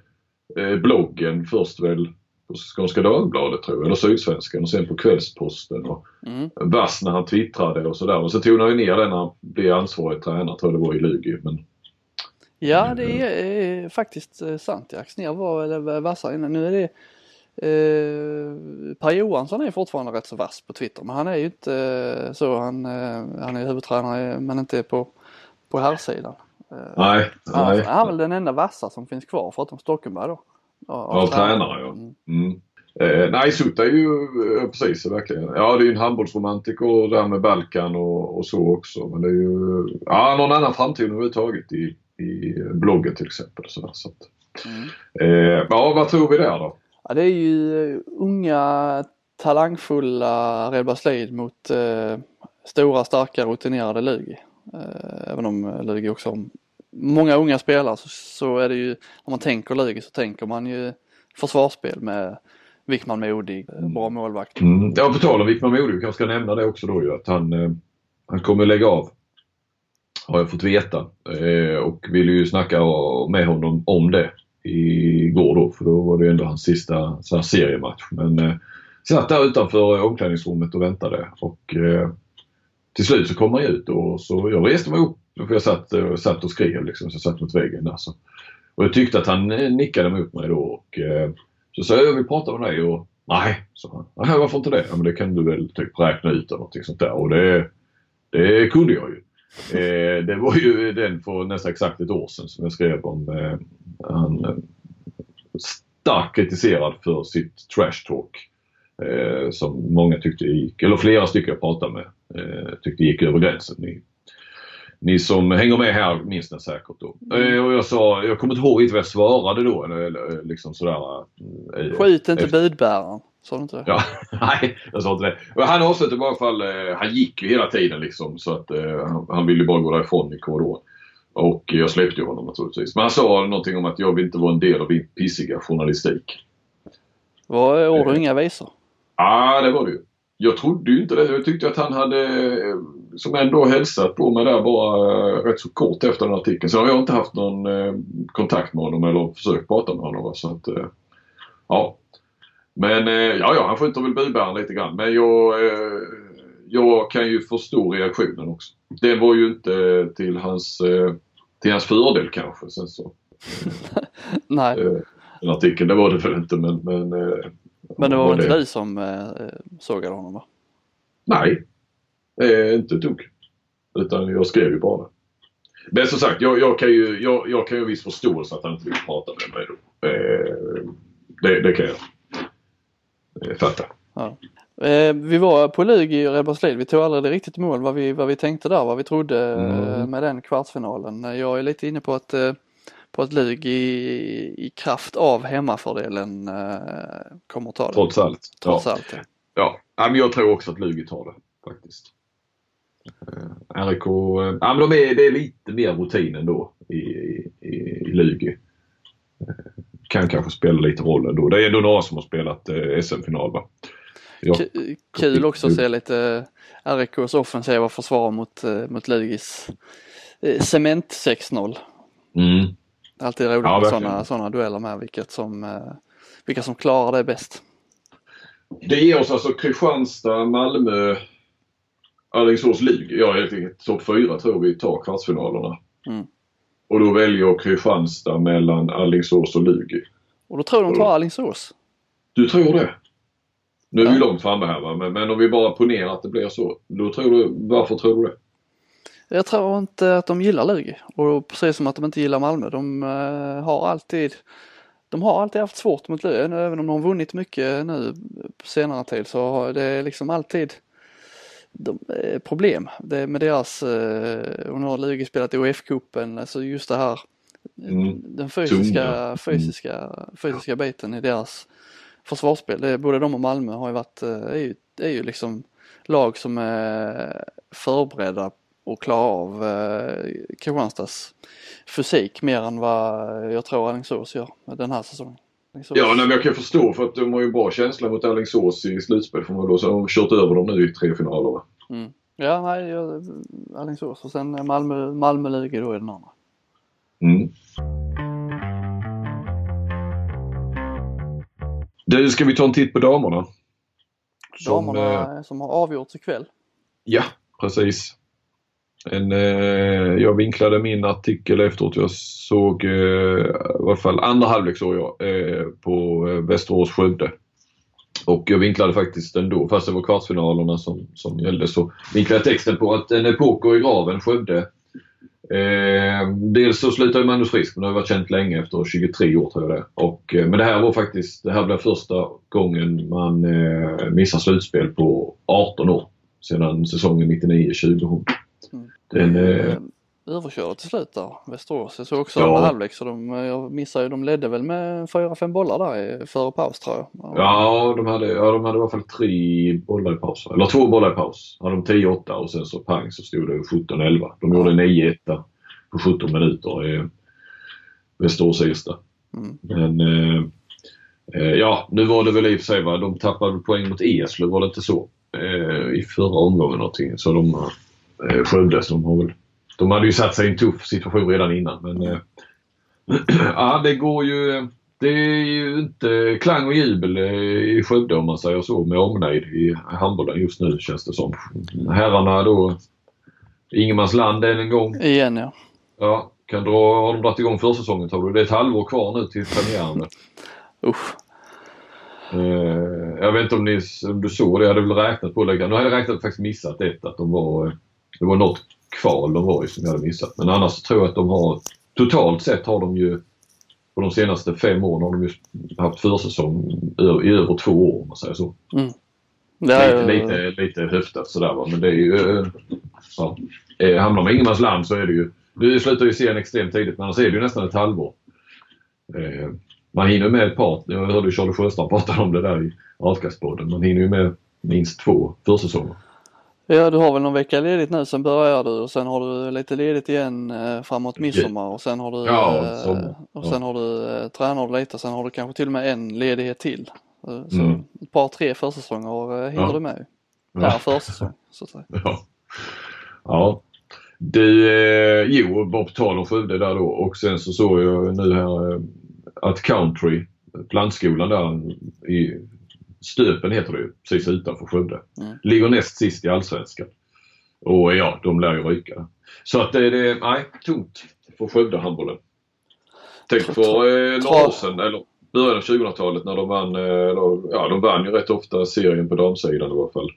eh, bloggen först väl på Skånska Dagbladet tror jag, eller Sydsvenskan och sen på Kvällsposten. Och mm. Vass när han twittrade och sådär. Och så tog han ju ner det när han blev ansvarig tränare, tror jag det var i Lugi. Men Ja det är, är faktiskt eh, sant. Ja. Axnér var vassare innan. Nu är det eh, Per Johansson är fortfarande rätt så vass på Twitter men han är ju inte eh, så. Han, eh, han är huvudtränare men inte på, på herrsidan. Eh, nej, nej. Han är väl den enda vassa som finns kvar förutom Stockenberg då. Ja, tränare ja. Mm. Mm. Eh, nej, Sutta är ju eh, precis verkligen. Ja, det är ju en handbollsromantiker där med Balkan och, och så också. Men det är ju ja, någon annan framtid överhuvudtaget i, i bloggen till exempel. Så, där, så att, mm. eh, ja, vad tror vi där då? Ja, det är ju eh, unga talangfulla Redbergslid mot eh, stora, starka, rutinerade Lugi. Eh, även om Lugi också har många unga spelare så, så är det ju, om man tänker Lugi så tänker man ju försvarsspel med Wickman Modig, mm. bra målvakt. Mm. Ja, på tal om Wickman Modig, vi kanske ska nämna det också då ju att han, eh, han kommer lägga av har jag fått veta. Eh, och ville ju snacka med honom om det igår då för då var det ändå hans sista så här, seriematch. Men eh, satt där utanför omklädningsrummet och väntade och eh, till slut så kom han ut och så jag reste mig upp för jag satt, eh, satt och skrev liksom så jag satt mot väggen där. Så. Och jag tyckte att han eh, nickade mot mig då och eh, så sa jag, jag vill prata med dig och nej, sa han. Nej, varför inte det? Ja, men det kan du väl typ räkna ut eller någonting sånt där och det, det kunde jag ju. Eh, det var ju den för nästan exakt ett år sedan som jag skrev om eh, han eh, starkt kritiserad för sitt trash talk. Eh, som många tyckte gick, eller flera stycken jag pratade med, eh, tyckte gick över gränsen. Ni, ni som hänger med här minns det säkert då. Mm. och jag sa, jag kommer inte ihåg vad jag svarade då. Eller, liksom sådär. Skjut inte budbäraren. Sa du inte Ja, (laughs) nej, jag sa inte det. Han avslutade i alla fall, eh, han gick ju hela tiden liksom så att eh, han ville bara gå därifrån i korridoren. Och jag släppte ju honom naturligtvis. Men han sa någonting om att jag vill inte vara en del av din pissiga journalistik. Var ord och inga visor? Ja, ah, det var det ju. Jag trodde ju inte det. Jag tyckte att han hade, eh, som ändå hälsat på mig där bara eh, rätt så kort efter den artikeln. Så har jag inte haft någon eh, kontakt med honom eller försökt prata med honom. Så att, eh, ja, men eh, ja, ja, han skjuter väl budbäraren lite grann. Men jag, eh, jag kan ju förstå reaktionen också. Det var ju inte till hans, eh, till hans fördel kanske. Sen så, (laughs) Nej. Den artikeln, det var det väl inte men... Men, men det var, väl inte du som sågade honom va? Nej, inte ett dugg. Utan jag skrev ju bara. Men som sagt, jag, jag, kan ju, jag, jag kan ju viss förståelse att han inte vill prata med mig då. Det, det kan jag. Eh, fatta. Ja. Eh, vi var på Lugi i Rebberslid. Vi tog aldrig riktigt i mål vad vi, vad vi tänkte där, vad vi trodde eh, mm. med den kvartsfinalen. Jag är lite inne på att, på att Lug i, i kraft av hemmafördelen kommer att ta det. Trots allt. Trots ja. allt. Ja. ja, men jag tror också att Lugi tar det faktiskt. RIK, ja men de är, det är lite mer rutin ändå i, i, i Lugi kan kanske spela lite roll ändå. Det är ändå några som har spelat eh, SM-final va? Ja. Kul också att se lite RIKs offensiva försvar mot, eh, mot Lugis eh, cement 6-0. Mm. Alltid roligt Ja, med sådana såna dueller med vilket som, vilka som klarar det bäst. Det ger oss alltså Kristianstad, Malmö, Alingsås, Lugi. Ja, helt enkelt topp fyra tror vi tar kvartsfinalerna. Mm. Och då väljer Kristianstad mellan Alingsås och Lugi. Och då tror de tar Alingsås. Du tror det? Nu är vi Ja. långt framme här va? Men, men om vi bara ponerar att det blir så. Då tror du, varför tror du det? Jag tror inte att de gillar Lugi och precis som att de inte gillar Malmö. De eh, har alltid de har alltid haft svårt mot Lugi, även om de har vunnit mycket nu på senare tid så har det liksom alltid de, eh, problem det, med deras, eh, nu har Lugi spelat OF-cupen, alltså just det här Mm. den fysiska. Mm. fysiska, fysiska biten i deras försvarsspel. Det, både de och Malmö har ju varit, eh, är ju, är ju liksom lag som är förberedda och klara av eh, Kristianstads fysik mer än vad jag tror Alingsås gör den här säsongen. Ja, nej, men jag kan förstå för att de har ju bra känsla mot Alingsås i slutspel. Man då, så de har kört över dem nu i tre finaler. Va? Mm. Ja, nej, jag, Alingsås och sen Malmö, Malmö Lugi då är den andra. Mm. Du, ska vi ta en titt på damerna? Som, Damerna eh, som har avgjorts ikväll. Ja, precis. En, eh, jag vinklade min artikel efteråt. Jag såg eh, i alla fall andra halvlek såg jag eh, på eh, Västerås Skövde. Och jag vinklade faktiskt ändå, fast det var kvartsfinalerna som, som gällde, så vinklade jag texten på att en epok går i graven, Skövde. Eh, dels så slutade Magnus Frisk, men det har varit känt länge efter 23 år tror jag det och, eh, Men det här var faktiskt, det här blev första gången man eh, missar slutspel på 18 år. Sedan säsongen 99-2000. Den, eh, överkörda till slut där, Västerås. Jag såg också Ja. andra halvlek så de, jag missar ju, de ledde väl med fyra, fem bollar där i- före paus tror jag. Ja, de hade, ja, de hade i alla fall tre bollar i paus. Eller två bollar i paus. Hade de 10-8 och sen så pang så stod det 17-11. De gjorde 9-1 på 17 minuter i Västerås Irsta. Mm. Men eh, eh, ja, nu var det väl i och för sig va, de tappade poäng mot Eslöv var det inte så? Eh, I förra omgången någonting. Så de eh, Skövde, de har väl de hade ju satt sig i en tuff situation redan innan men eh, (clears throat) ja det går ju det är ju inte klang och jubel eh, i Skövde om man säger så med omnejd i handbollen just nu känns det som. Herrarna då Ingenmansland än en gång. Igen ja. Ja, kan dra, har de dragit igång försäsongen tror du? Det är ett halvår kvar nu till premiären. (laughs) Usch. Eh, jag vet inte om, ni, om du såg det, jag hade väl räknat på det. Nu hade jag räknat faktiskt missat ett att de var, eh, det var något kval de var i som jag hade missat. Men annars tror jag att de har, totalt sett har de ju på de senaste fem åren har de ju haft försäsong i, i över två år om man säger så. Det är, Lite, lite, lite höftat sådär va. Men det är ju, ja. Eh, Hamnar man i ingenmansland så är det ju, du slutar ju serien extremt tidigt men annars är det ju nästan ett halvår. Eh, man hinner med ett par, jag hörde Charlie Sjöstrand prata om det där i Avkastpodden. Man hinner ju med minst två försäsonger. Ja, du har väl någon vecka ledigt nu, sen börjar du och sen har du lite ledigt igen eh, framåt midsommar och sen har du, Ja, eh, sommar. och sen har du, eh, tränar du lite och sen har du kanske till och med en ledighet till. Eh, Så Mm. ett par, tre försäsonger eh, hinner Ja. du med. Ja. Per försäsong så att säga. (laughs) Ja. ja. Du, eh, jo, bara på tal om Skövde där då och sen så såg jag nu här eh, att Country, plantskolan där i Stöpen heter det ju, precis utanför Skövde. Mm. Ligger näst sist i Allsvenskan. Och ja, de lär ju ryka. Så att det, det nej, tungt för Skövde-handbollen. Tänk för eh, några år sedan, eller början av 2000-talet när de vann, eh, eller, ja de vann ju rätt ofta serien på damsidan i alla fall.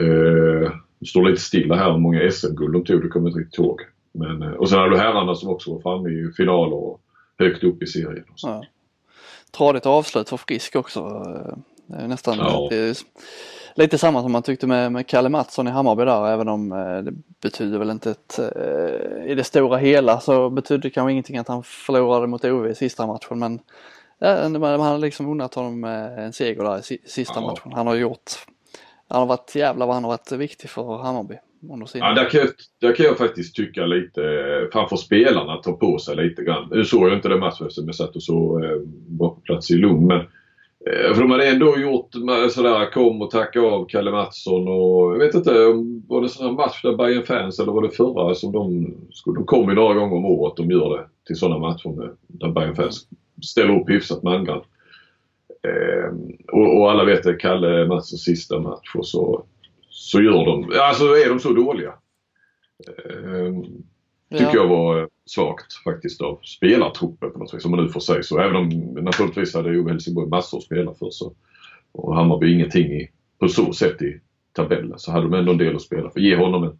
Eh, det står lite stilla här hur många SM-guld de tog, det kommer jag inte riktigt ihåg. Men, eh, och sen har du herrarna som också var framme i finaler och högt upp i serien. Ja. Tradigt avslut för Frisk också. Eh, Det är nästan Ja. det är lite samma som man tyckte med, med Kalle Mattsson i Hammarby där även om eh, det betyder väl inte ett, eh, i det stora hela så betydde det kanske ingenting att han förlorade mot OV i sista matchen men ja, man har liksom unnat honom eh, en seger där i si- sista Ja. matchen. Han har gjort, han har varit jävla vad han har varit viktig för Hammarby Ja, där kan, jag, där kan jag faktiskt tycka lite, eh, framför spelarna, ta på sig lite grann. Nu såg jag inte den matchen eftersom jag satt och så eh, var på plats i Lund men Eh, för de hade ändå gjort sådär, kom och tacka av Kalle Mattsson och jag vet inte, var det sån här match där Bayern fans eller var det förra som de, de kom ju några gånger om året, de gör det till sådana matcher med, där Bayern fans ställer upp hyfsat mangrant. Eh, och, och, alla vet att Kalle Mattssons sista match och så, så gör de, alltså är de så dåliga. Eh, tycker ja. jag var svagt faktiskt av spelartruppen på något vis, om man nu får säga så. Även om naturligtvis hade ju Helsingborg massor att spela för så, och Hammarby ingenting i, på så sätt i tabellen så hade de ändå en del att spela för. Ge honom en,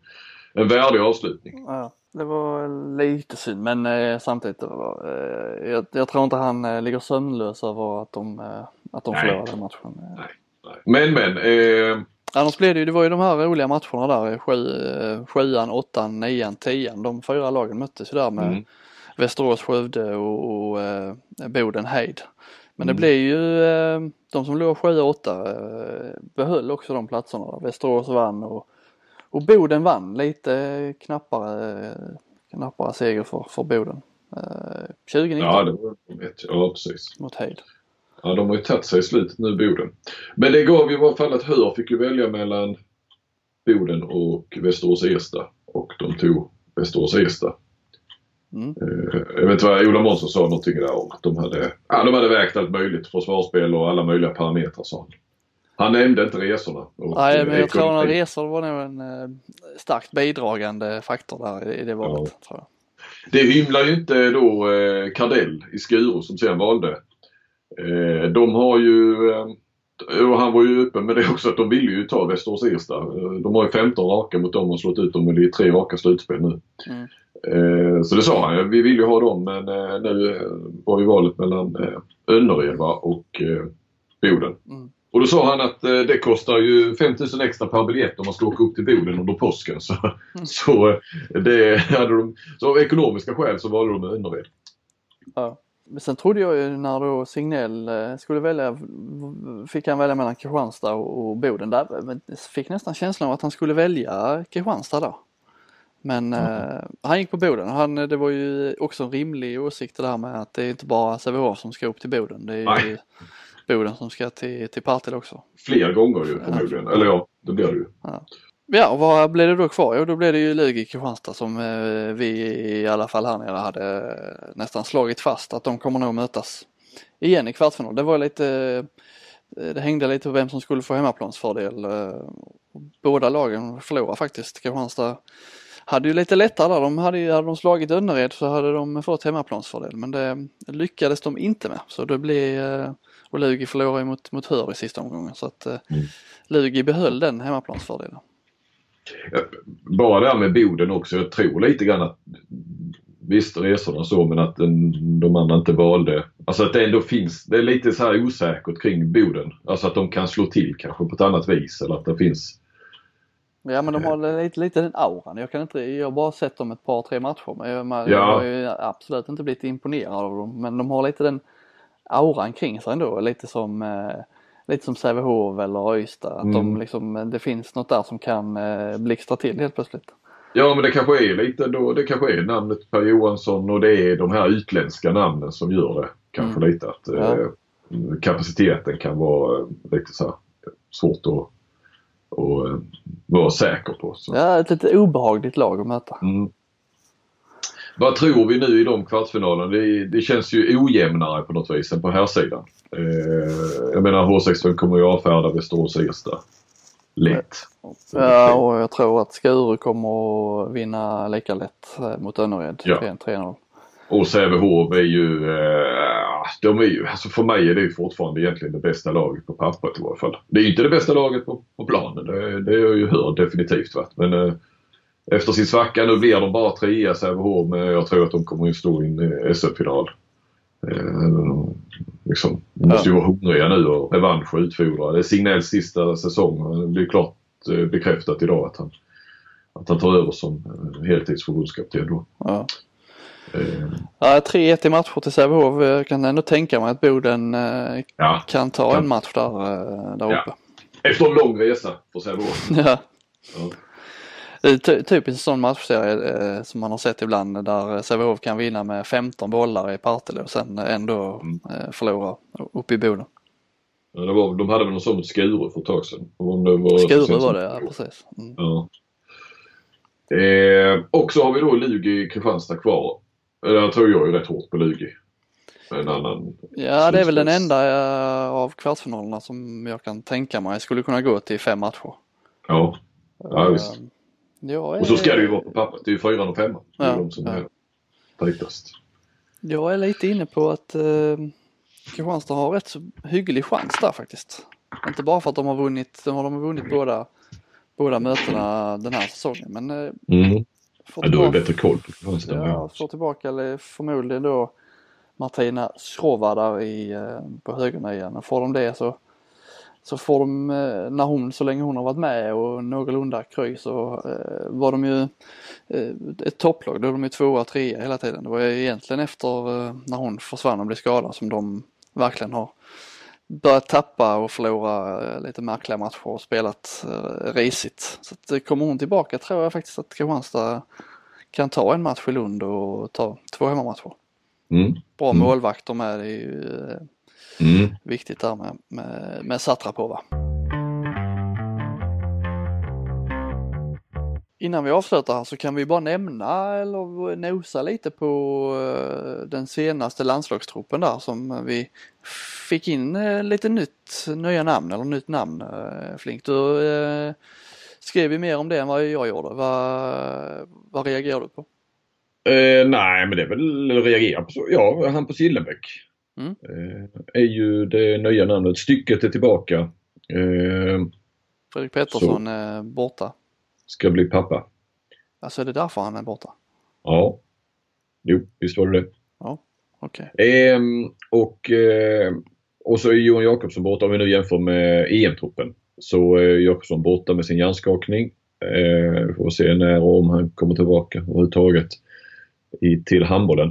en värdig avslutning. Ja, det var lite synd men eh, samtidigt var, eh, jag, jag, tror inte han eh, ligger sömnlös över att de, eh, att de förlorade matchen. Nej, nej. Men men. Annars blev det ju, det var ju de här roliga matcherna där, sju, eh, sjuan, åttan, nian, tian. De fyra lagen möttes ju där med mm. Västerås, Skövde och, och eh, Boden, Heid. Men det mm. blev ju, eh, de som låg sjua och åtta eh, behöll också de platserna. Där. Västerås vann och, och Boden vann lite knappare, knappare seger för, för Boden. Eh, 2019. Ja, det var ja precis. Mot Heid. Ja, de har ju tagit sig i slutet nu, Boden. Men det gav ju i varje fall att Hör fick ju välja mellan Boden och Västerås Ersta och de tog Västerås Ersta. Mm. Eh, jag vet inte vad Ola Månsson sa någonting där om att de hade, ja, de hade vägt allt möjligt. Försvarsspel och alla möjliga parametrar sa han. Han nämnde inte resorna. Nej, men jag tror att resor var nog en eh, starkt bidragande faktor där i det valet. Ja. Det hymlar ju inte då eh, Kardell i Skuru som sen valde Eh, de har ju, eh, och han var ju öppen med det också, att de ville ju ta Västerås Ersta. Eh, de har ju 15 raka mot dem och slått ut dem i tre raka slutspel nu. Mm. Så det sa han, vi vill ju ha dem men nu var ju valet mellan Önnered och Boden. Mm. Och då sa han att det kostar ju 5000 extra per biljett om man ska åka upp till Boden under påsken. Så, mm. så, det hade de, så av ekonomiska skäl så valde de Önnered. Ja. Men sen trodde jag ju när då Signell eh, skulle välja, fick han välja mellan Kristianstad och Boden där. Men fick nästan känslan av att han skulle välja Kristianstad där. Men mm. eh, han gick på Boden och han, det var ju också en rimlig åsikt det där med att det är inte bara Sävehof som ska upp till Boden. Det är Nej. ju Boden som ska till, till Partille också. Fler gånger ju förmodligen, ja. eller ja, det blir det ju. Ja. Ja, och vad blev det då kvar? Jo, då blev det ju Lugi Kristianstad som eh, vi i alla fall här nere hade eh, nästan slagit fast att de kommer nog mötas igen i kvartsfinal. Det var lite, eh, det hängde lite på vem som skulle få hemmaplansfördel. Båda lagen förlorade faktiskt. Kristianstad hade ju lite lättare där. De hade, hade de slagit Önnered så hade de fått hemmaplansfördel men det lyckades de inte med. Så det blev, och Lugi förlorade mot, mot Hör i sista omgången så att mm. Lugi behöll den hemmaplansfördelen. Bara det här med Boden också. Jag tror lite grann att Visst resorna så men att den, de andra inte valde. Alltså att det ändå finns, det är lite så här osäkert kring Boden. Alltså att de kan slå till kanske på ett annat vis eller att det finns Ja men de har lite, lite den auran. Jag kan inte, jag har bara sett dem ett par tre matcher men jag, ja. har ju absolut inte blivit imponerad av dem. Men de har lite den auran kring sig ändå. Lite som eh, lite som Sävehof eller Ystad. Att mm. de liksom, det finns något där som kan eh, blixtra till helt plötsligt. Ja men det kanske är lite då, det kanske är namnet Per Johansson och det är de här utländska namnen som gör det. Kanske mm. lite att ja. eh, kapaciteten kan vara eh, lite så här svårt att och, eh, vara säker på. Så. Ja, ett lite obehagligt lag att möta. Mm. Vad tror vi nu i de kvartsfinalerna? Det, det känns ju ojämnare på något vis än på här sidan. Eh, jag menar H65 kommer ju avfärda Västerås Ersta. Lätt. Ja och jag tror att Skuru kommer att vinna lika lätt eh, mot Önnered. Ja. 3-0. Och Sävehof är ju, eh, de är ju, alltså för mig är det ju fortfarande egentligen det bästa laget på pappret i varje fall. Det är inte det bästa laget på, på planen, det, det jag ju hört definitivt varit. Men eh, efter sin svacka nu blir de bara trea Sävehof men jag tror att de kommer att stå i en SM-final. Eh, liksom, de måste ju vara hungriga nu och revansch och utfodra. Det är Signells sista säsong. Det är klart eh, bekräftat idag att han, att han tar över som eh, heltidsförbundskapten då. Ja. Eh. Ja, 3-1 i matcher till Sävehof. Jag kan ändå tänka mig att Boden eh, ja. kan ta en match där, eh, där uppe. Ja. Efter en lång resa för Sävehof. (laughs) ja. ja. Typiskt en sån matchserie eh, som man har sett ibland där Sävehof kan vinna med 15 bollar i Partille och sen ändå mm. eh, förlora uppe i Boden. Ja, det var, de hade väl någon sån mot Skuru för ett tag sedan. Om det var Skuru var det, ja precis. Mm. Ja. Eh, och så har vi då Lugi Kristianstad kvar. Eh, Jag tror jag är rätt hårt på Lugi. En annan Ja, det är väl den enda eh, av kvartsfinalerna som jag kan tänka mig skulle kunna gå till fem matcher. Ja. Ja, visst. Eh, Jag är, Och så ska det ju vara på pappret. Det är ju fyran och femman. Det är Ja, de som ja. är tajtast. Jag är lite inne på att eh, Kristianstad har rätt så hygglig chans där faktiskt. Inte bara för att de har vunnit, de har de vunnit båda, båda mötena den här säsongen men eh, Mm. Ja, du har ju bättre koll på Kristianstad. Ja, får tillbaka eller förmodligen då Martina Schrova där i, eh, på högernian. Och Får de det så, så får de, eh, när hon, så länge hon har varit med och någorlunda kry så eh, var de ju eh, ett topplag. Då var de ju tvåa trea hela tiden. Det var ju egentligen efter när hon försvann och blev skadad som de verkligen har börjat tappa och förlora lite märkliga matcher och spelat risigt. Så att, kommer hon tillbaka tror jag faktiskt att Kristianstad kan ta en match i Lund och ta två hemmamatcher. Mm. Bra Mm. målvakter med, det är ju Mm. viktigt där med, med, med Satrapova. Innan vi avslutar här så kan vi bara nämna eller nosa lite på eh, den senaste landslagstruppen där som vi fick in eh, lite nytt, nya namn eller nytt namn eh, Flink. Du eh, skrev ju mer om det än vad jag gjorde. Vad, vad reagerar du på? Eh, nej, men det är väl reagera på så. Ja, Hampus Gillenbäck. Mm. Eh, är ju det nya namnet. Stycket är tillbaka. Eh, Fredrik Pettersson är borta. ska bli pappa. Alltså är det därför han är borta? Ja. Jo, visst var det det. Okej. Ehm, och, eh, och så är Johan Jakobsson borta om vi nu jämför med EM-truppen. Så är Jakobsson borta med sin hjärnskakning. Eh, vi får se när och om han kommer tillbaka överhuvudtaget i, till handbollen.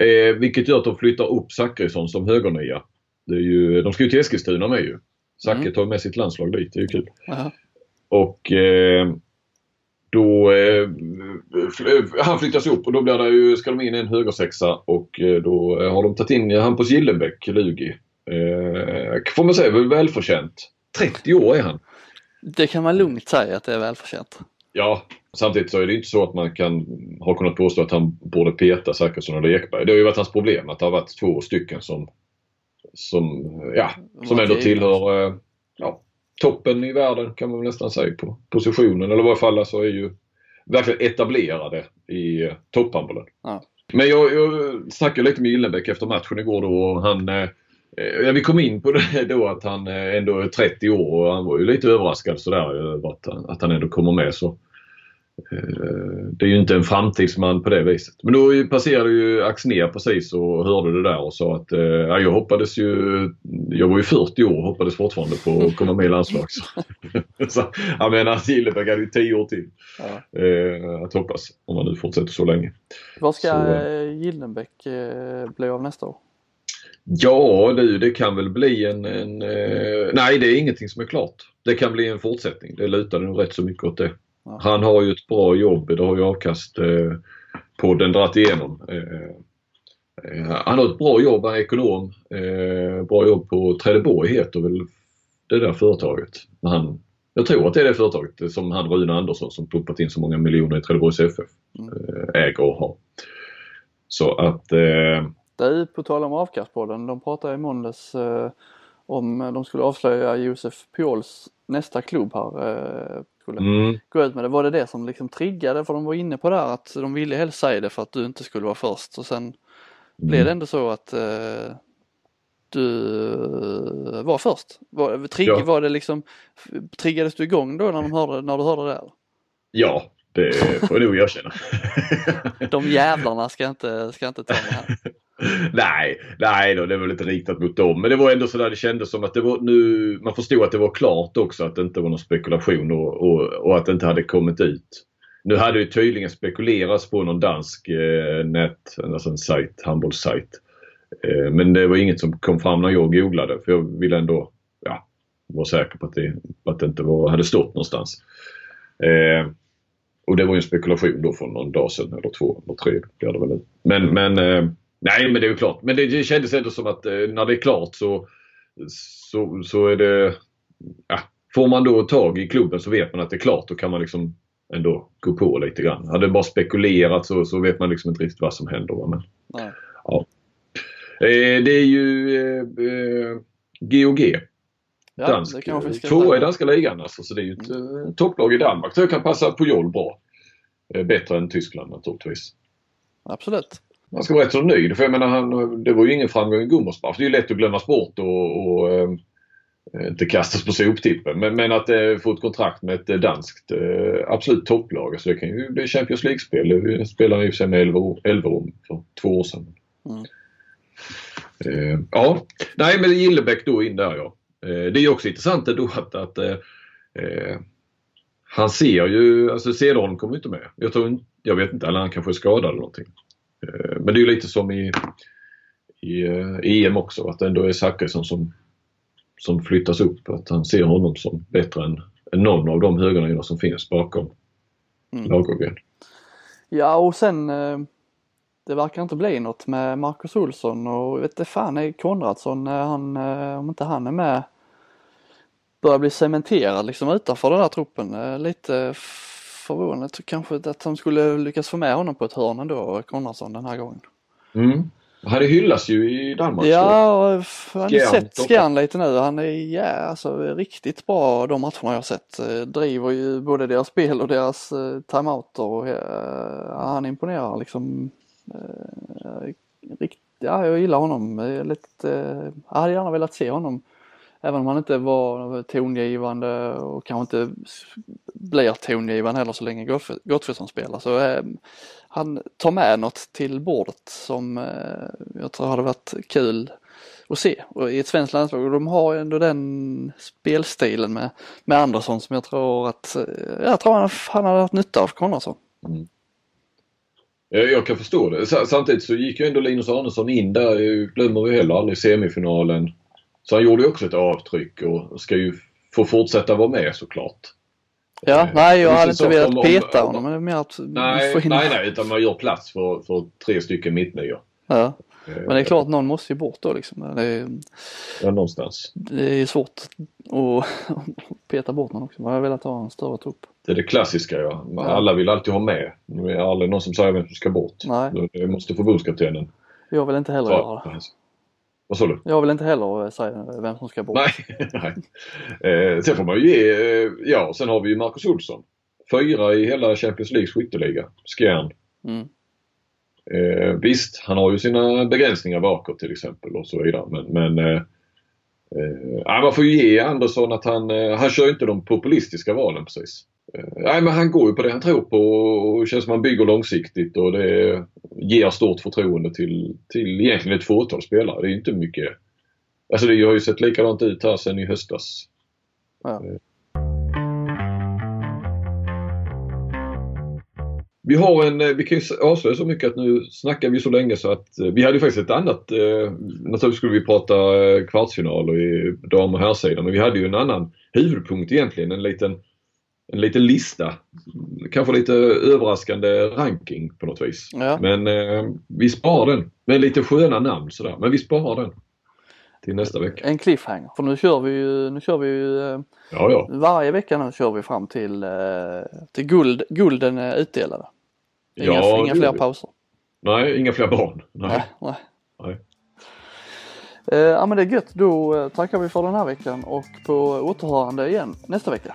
Eh, vilket gör att de flyttar upp Zachrisson som högernia. Det är ju, de ska ju till Eskilstuna med ju. Zacke Mm. tar med sitt landslag dit, det är ju kul. Jaha. Och eh, då eh, han flyttas upp och då blir det ju, ska de in en högersexa och eh, då har de tagit in Hampus Gillenbäck, Lugi. Eh, får man säga väl välförtjänt. 30 år är han. Det kan man lugnt säga att det är välförtjänt. Ja, samtidigt så är det inte så att man kan ha kunnat påstå att han borde peta Zachrisson eller Ekberg. Det har ju varit hans problem att det har varit två stycken som, som, ja, som ändå tillhör eh, ja, toppen i världen kan man nästan säga på positionen. Eller i varje fall alltså är ju verkligen etablerade i eh, topphandbollen. Ja. Men jag, jag snackade lite med Gillenbäck efter matchen igår då och han eh, Ja, vi kom in på det (laughs) då att han ändå är 30 år och han var ju lite överraskad sådär över att, han- att han ändå kommer med. Så, det är ju inte en framtidsman på det viset. Men då passerade ju Axnér precis och hörde det där och sa att eh, ja, jag hoppades ju, jag var ju 40 år och hoppades fortfarande på att komma med i landslag. Så, (laughs) så, jag menar Gillebäck hade ju 10 år till Ja. eh, att hoppas om han nu fortsätter så länge. Vad ska Så, eh, Gillenbäck eh, bli av nästa år? Ja du, det kan väl bli en... en eh, nej, det är ingenting som är klart. Det kan bli en fortsättning. Det lutar nog rätt så mycket åt det. Ja. Han har ju ett bra jobb. Det har ju avkast eh, på den dratt igenom. Eh, eh, han har ett bra jobb, han är ekonom. Eh, bra jobb på Trelleborg heter väl det där företaget. Han, jag tror att det är det företaget som han Rune Andersson som pumpat in så många miljoner i Trelleborgs FF Mm. äger och har. Så att eh, Du, på tal om avkastpodden, de pratade i måndags eh, om de skulle avslöja Josef Piols nästa klubb här. Eh, skulle mm, gå ut med det. Var det det som liksom triggade? För de var inne på det här att de ville helst säga det för att du inte skulle vara först. Och sen blev det ändå så att eh, du var först. Var, trigg, Ja. var det liksom, triggades du igång då när, de hörde, när du hörde det? Eller? Ja, det får jag nog erkänna. (laughs) De jävlarna ska inte, ska inte ta mig här. (laughs) (laughs) nej, nej då, det var lite riktat mot dem. Men det var ändå sådär det kändes som att det var nu, man förstod att det var klart också att det inte var någon spekulation och, och, och att det inte hade kommit ut. Nu hade det tydligen spekulerats på någon dansk eh, nät, alltså en sajt, handbollssajt. Eh, men det var inget som kom fram när jag googlade för jag ville ändå ja, vara säker på att det, att det inte var, hade stått någonstans. Eh, och det var ju en spekulation då för någon dag sedan eller två eller tre blir det väl nu. Men, men eh, nej men det är ju klart. Men det, kändes ändå som att eh, när det är klart så, så, så är det... Ja, får man då tag i klubben så vet man att det är klart. Då kan man liksom ändå gå på lite grann. Hade det bara spekulerat så, så vet man liksom inte riktigt vad som händer. Men, Nej. ja. Eh, det är ju eh, eh, GOG. Ja, dansk, tvåa i danska ligan alltså, så det är ju ett eh, topplag i Danmark. Så det kan passa Pujol bra. Eh, bättre än Tyskland naturligtvis. Absolut. Man ska vara rätt så nöjd för jag menar han, det var ju ingen framgång i Gummersbach. Det är ju lätt att glömmas bort och, och eh, inte kastas på soptippen. Men, men att eh, få ett kontrakt med ett eh, danskt eh, absolut topplag. Alltså det kan ju bli Champions League-spel. Vi spelade i och för sig med Elver- Elverum för två år sedan. Mm. Eh, ja, nej men Gillebäck då in där ja. Eh, det är också intressant ändå att, att eh, han ser ju, alltså Cederholm kommer inte med. Jag tror jag vet inte, eller han kanske är skadad eller någonting. Eh, men det är ju lite som i, i eh, EM också, att det ändå är Zachrisson som, som flyttas upp. Att han ser honom som bättre än, än någon av de högernierna som finns bakom Mm. Lagergren. Ja och sen eh, det verkar inte bli något med Marcus Olsson och vet inte fan är Konradsson, han, om inte han är med börjar bli cementerad liksom utanför den där truppen. Lite förvånad kanske att de skulle lyckas få med honom på ett hörn ändå, Konradsson den här gången. Mm. Han hyllas ju i Danmark. Ja, och jag har sett. Skjern lite nu. Han är ja, alltså, riktigt bra de matcherna jag har sett. Eh, Driver ju både deras spel och deras eh, timeouter. Och, eh, han imponerar liksom. Eh, rikt, ja, jag gillar honom. Lite, eh, jag hade gärna velat se honom. Även om han inte var tongivande och kanske inte blir tongivande heller så länge Gottfridsson spelar. Så eh, han tar med något till bordet som eh, jag tror hade varit kul att se och i ett svenskt landslag. Och de har ju ändå den spelstilen med, med Andersson som jag tror att, eh, jag tror han, han hade haft nytta av Konradsson. Mm. Ja, Jag kan förstå det. Samtidigt så gick ju ändå Linus Arnesson in där, eh, glömmer vi heller aldrig, semifinalen. Så han gjorde ju också ett avtryck och ska ju få fortsätta vara med såklart. Ja, Eh, nej jag hade inte velat om- peta om- honom men det är mer att Nej, in nej, nej, utan man gör plats för, för tre stycken mittnior. Ja. Eh, Men det är klart någon måste ju bort då liksom. Det är, Ja, någonstans. det är svårt att (laughs) peta bort någon också. Man hade velat ha en större trupp. Det är det klassiska ja. Alla vill alltid ha med. Det är aldrig någon som säger vem som ska bort. Nej. Det måste förbundskaptenen Jag vill inte heller göra det. Vad sa du? Jag vill inte heller säga vem som ska bort. Nej. (laughs) nej. Eh, sen får man ju ge, eh, ja sen har vi ju Marcus Olsson. Fyra i hela Champions Leagues skytteliga. Skjern. Mm. Eh, visst, han har ju sina begränsningar bakåt till exempel och så vidare. Men, men eh, eh, man får ju ge Andersson att han, eh, han kör ju inte de populistiska valen precis. Eh, nej, men han går ju på det han tror på och känns som han bygger långsiktigt och det ger stort förtroende till, till egentligen ett fåtal spelare. Det är inte mycket. Alltså det har ju sett likadant ut här sedan i höstas. Ja. Vi har en, eh, vi kan ju avslöja så mycket att nu snackar vi så länge så att eh, vi hade ju faktiskt ett annat, eh, naturligtvis skulle vi prata eh, kvartsfinaler i dam och herrsidan men vi hade ju en annan huvudpunkt egentligen, en liten, en liten lista. Kanske lite överraskande ranking på något vis. Ja. Men eh, vi sparar den med lite sköna namn sådär, men vi sparar den till nästa vecka. En cliffhanger. För nu kör vi ju, nu kör vi ju eh, Ja, ja. varje vecka nu kör vi fram till, eh, till guld, gulden är utdelade. Inga, Ja, inga fler pauser. Nej, inga fler barn. Nej. Nej. nej. Nej. Eh, ja men det är gött. Då tackar vi för den här veckan och på återhörande igen nästa vecka.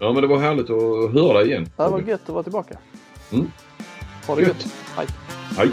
Ja men det var härligt att höra dig igen. Det var gött att vara tillbaka. Mm. Ha det Gött. gött. Hej. Hej.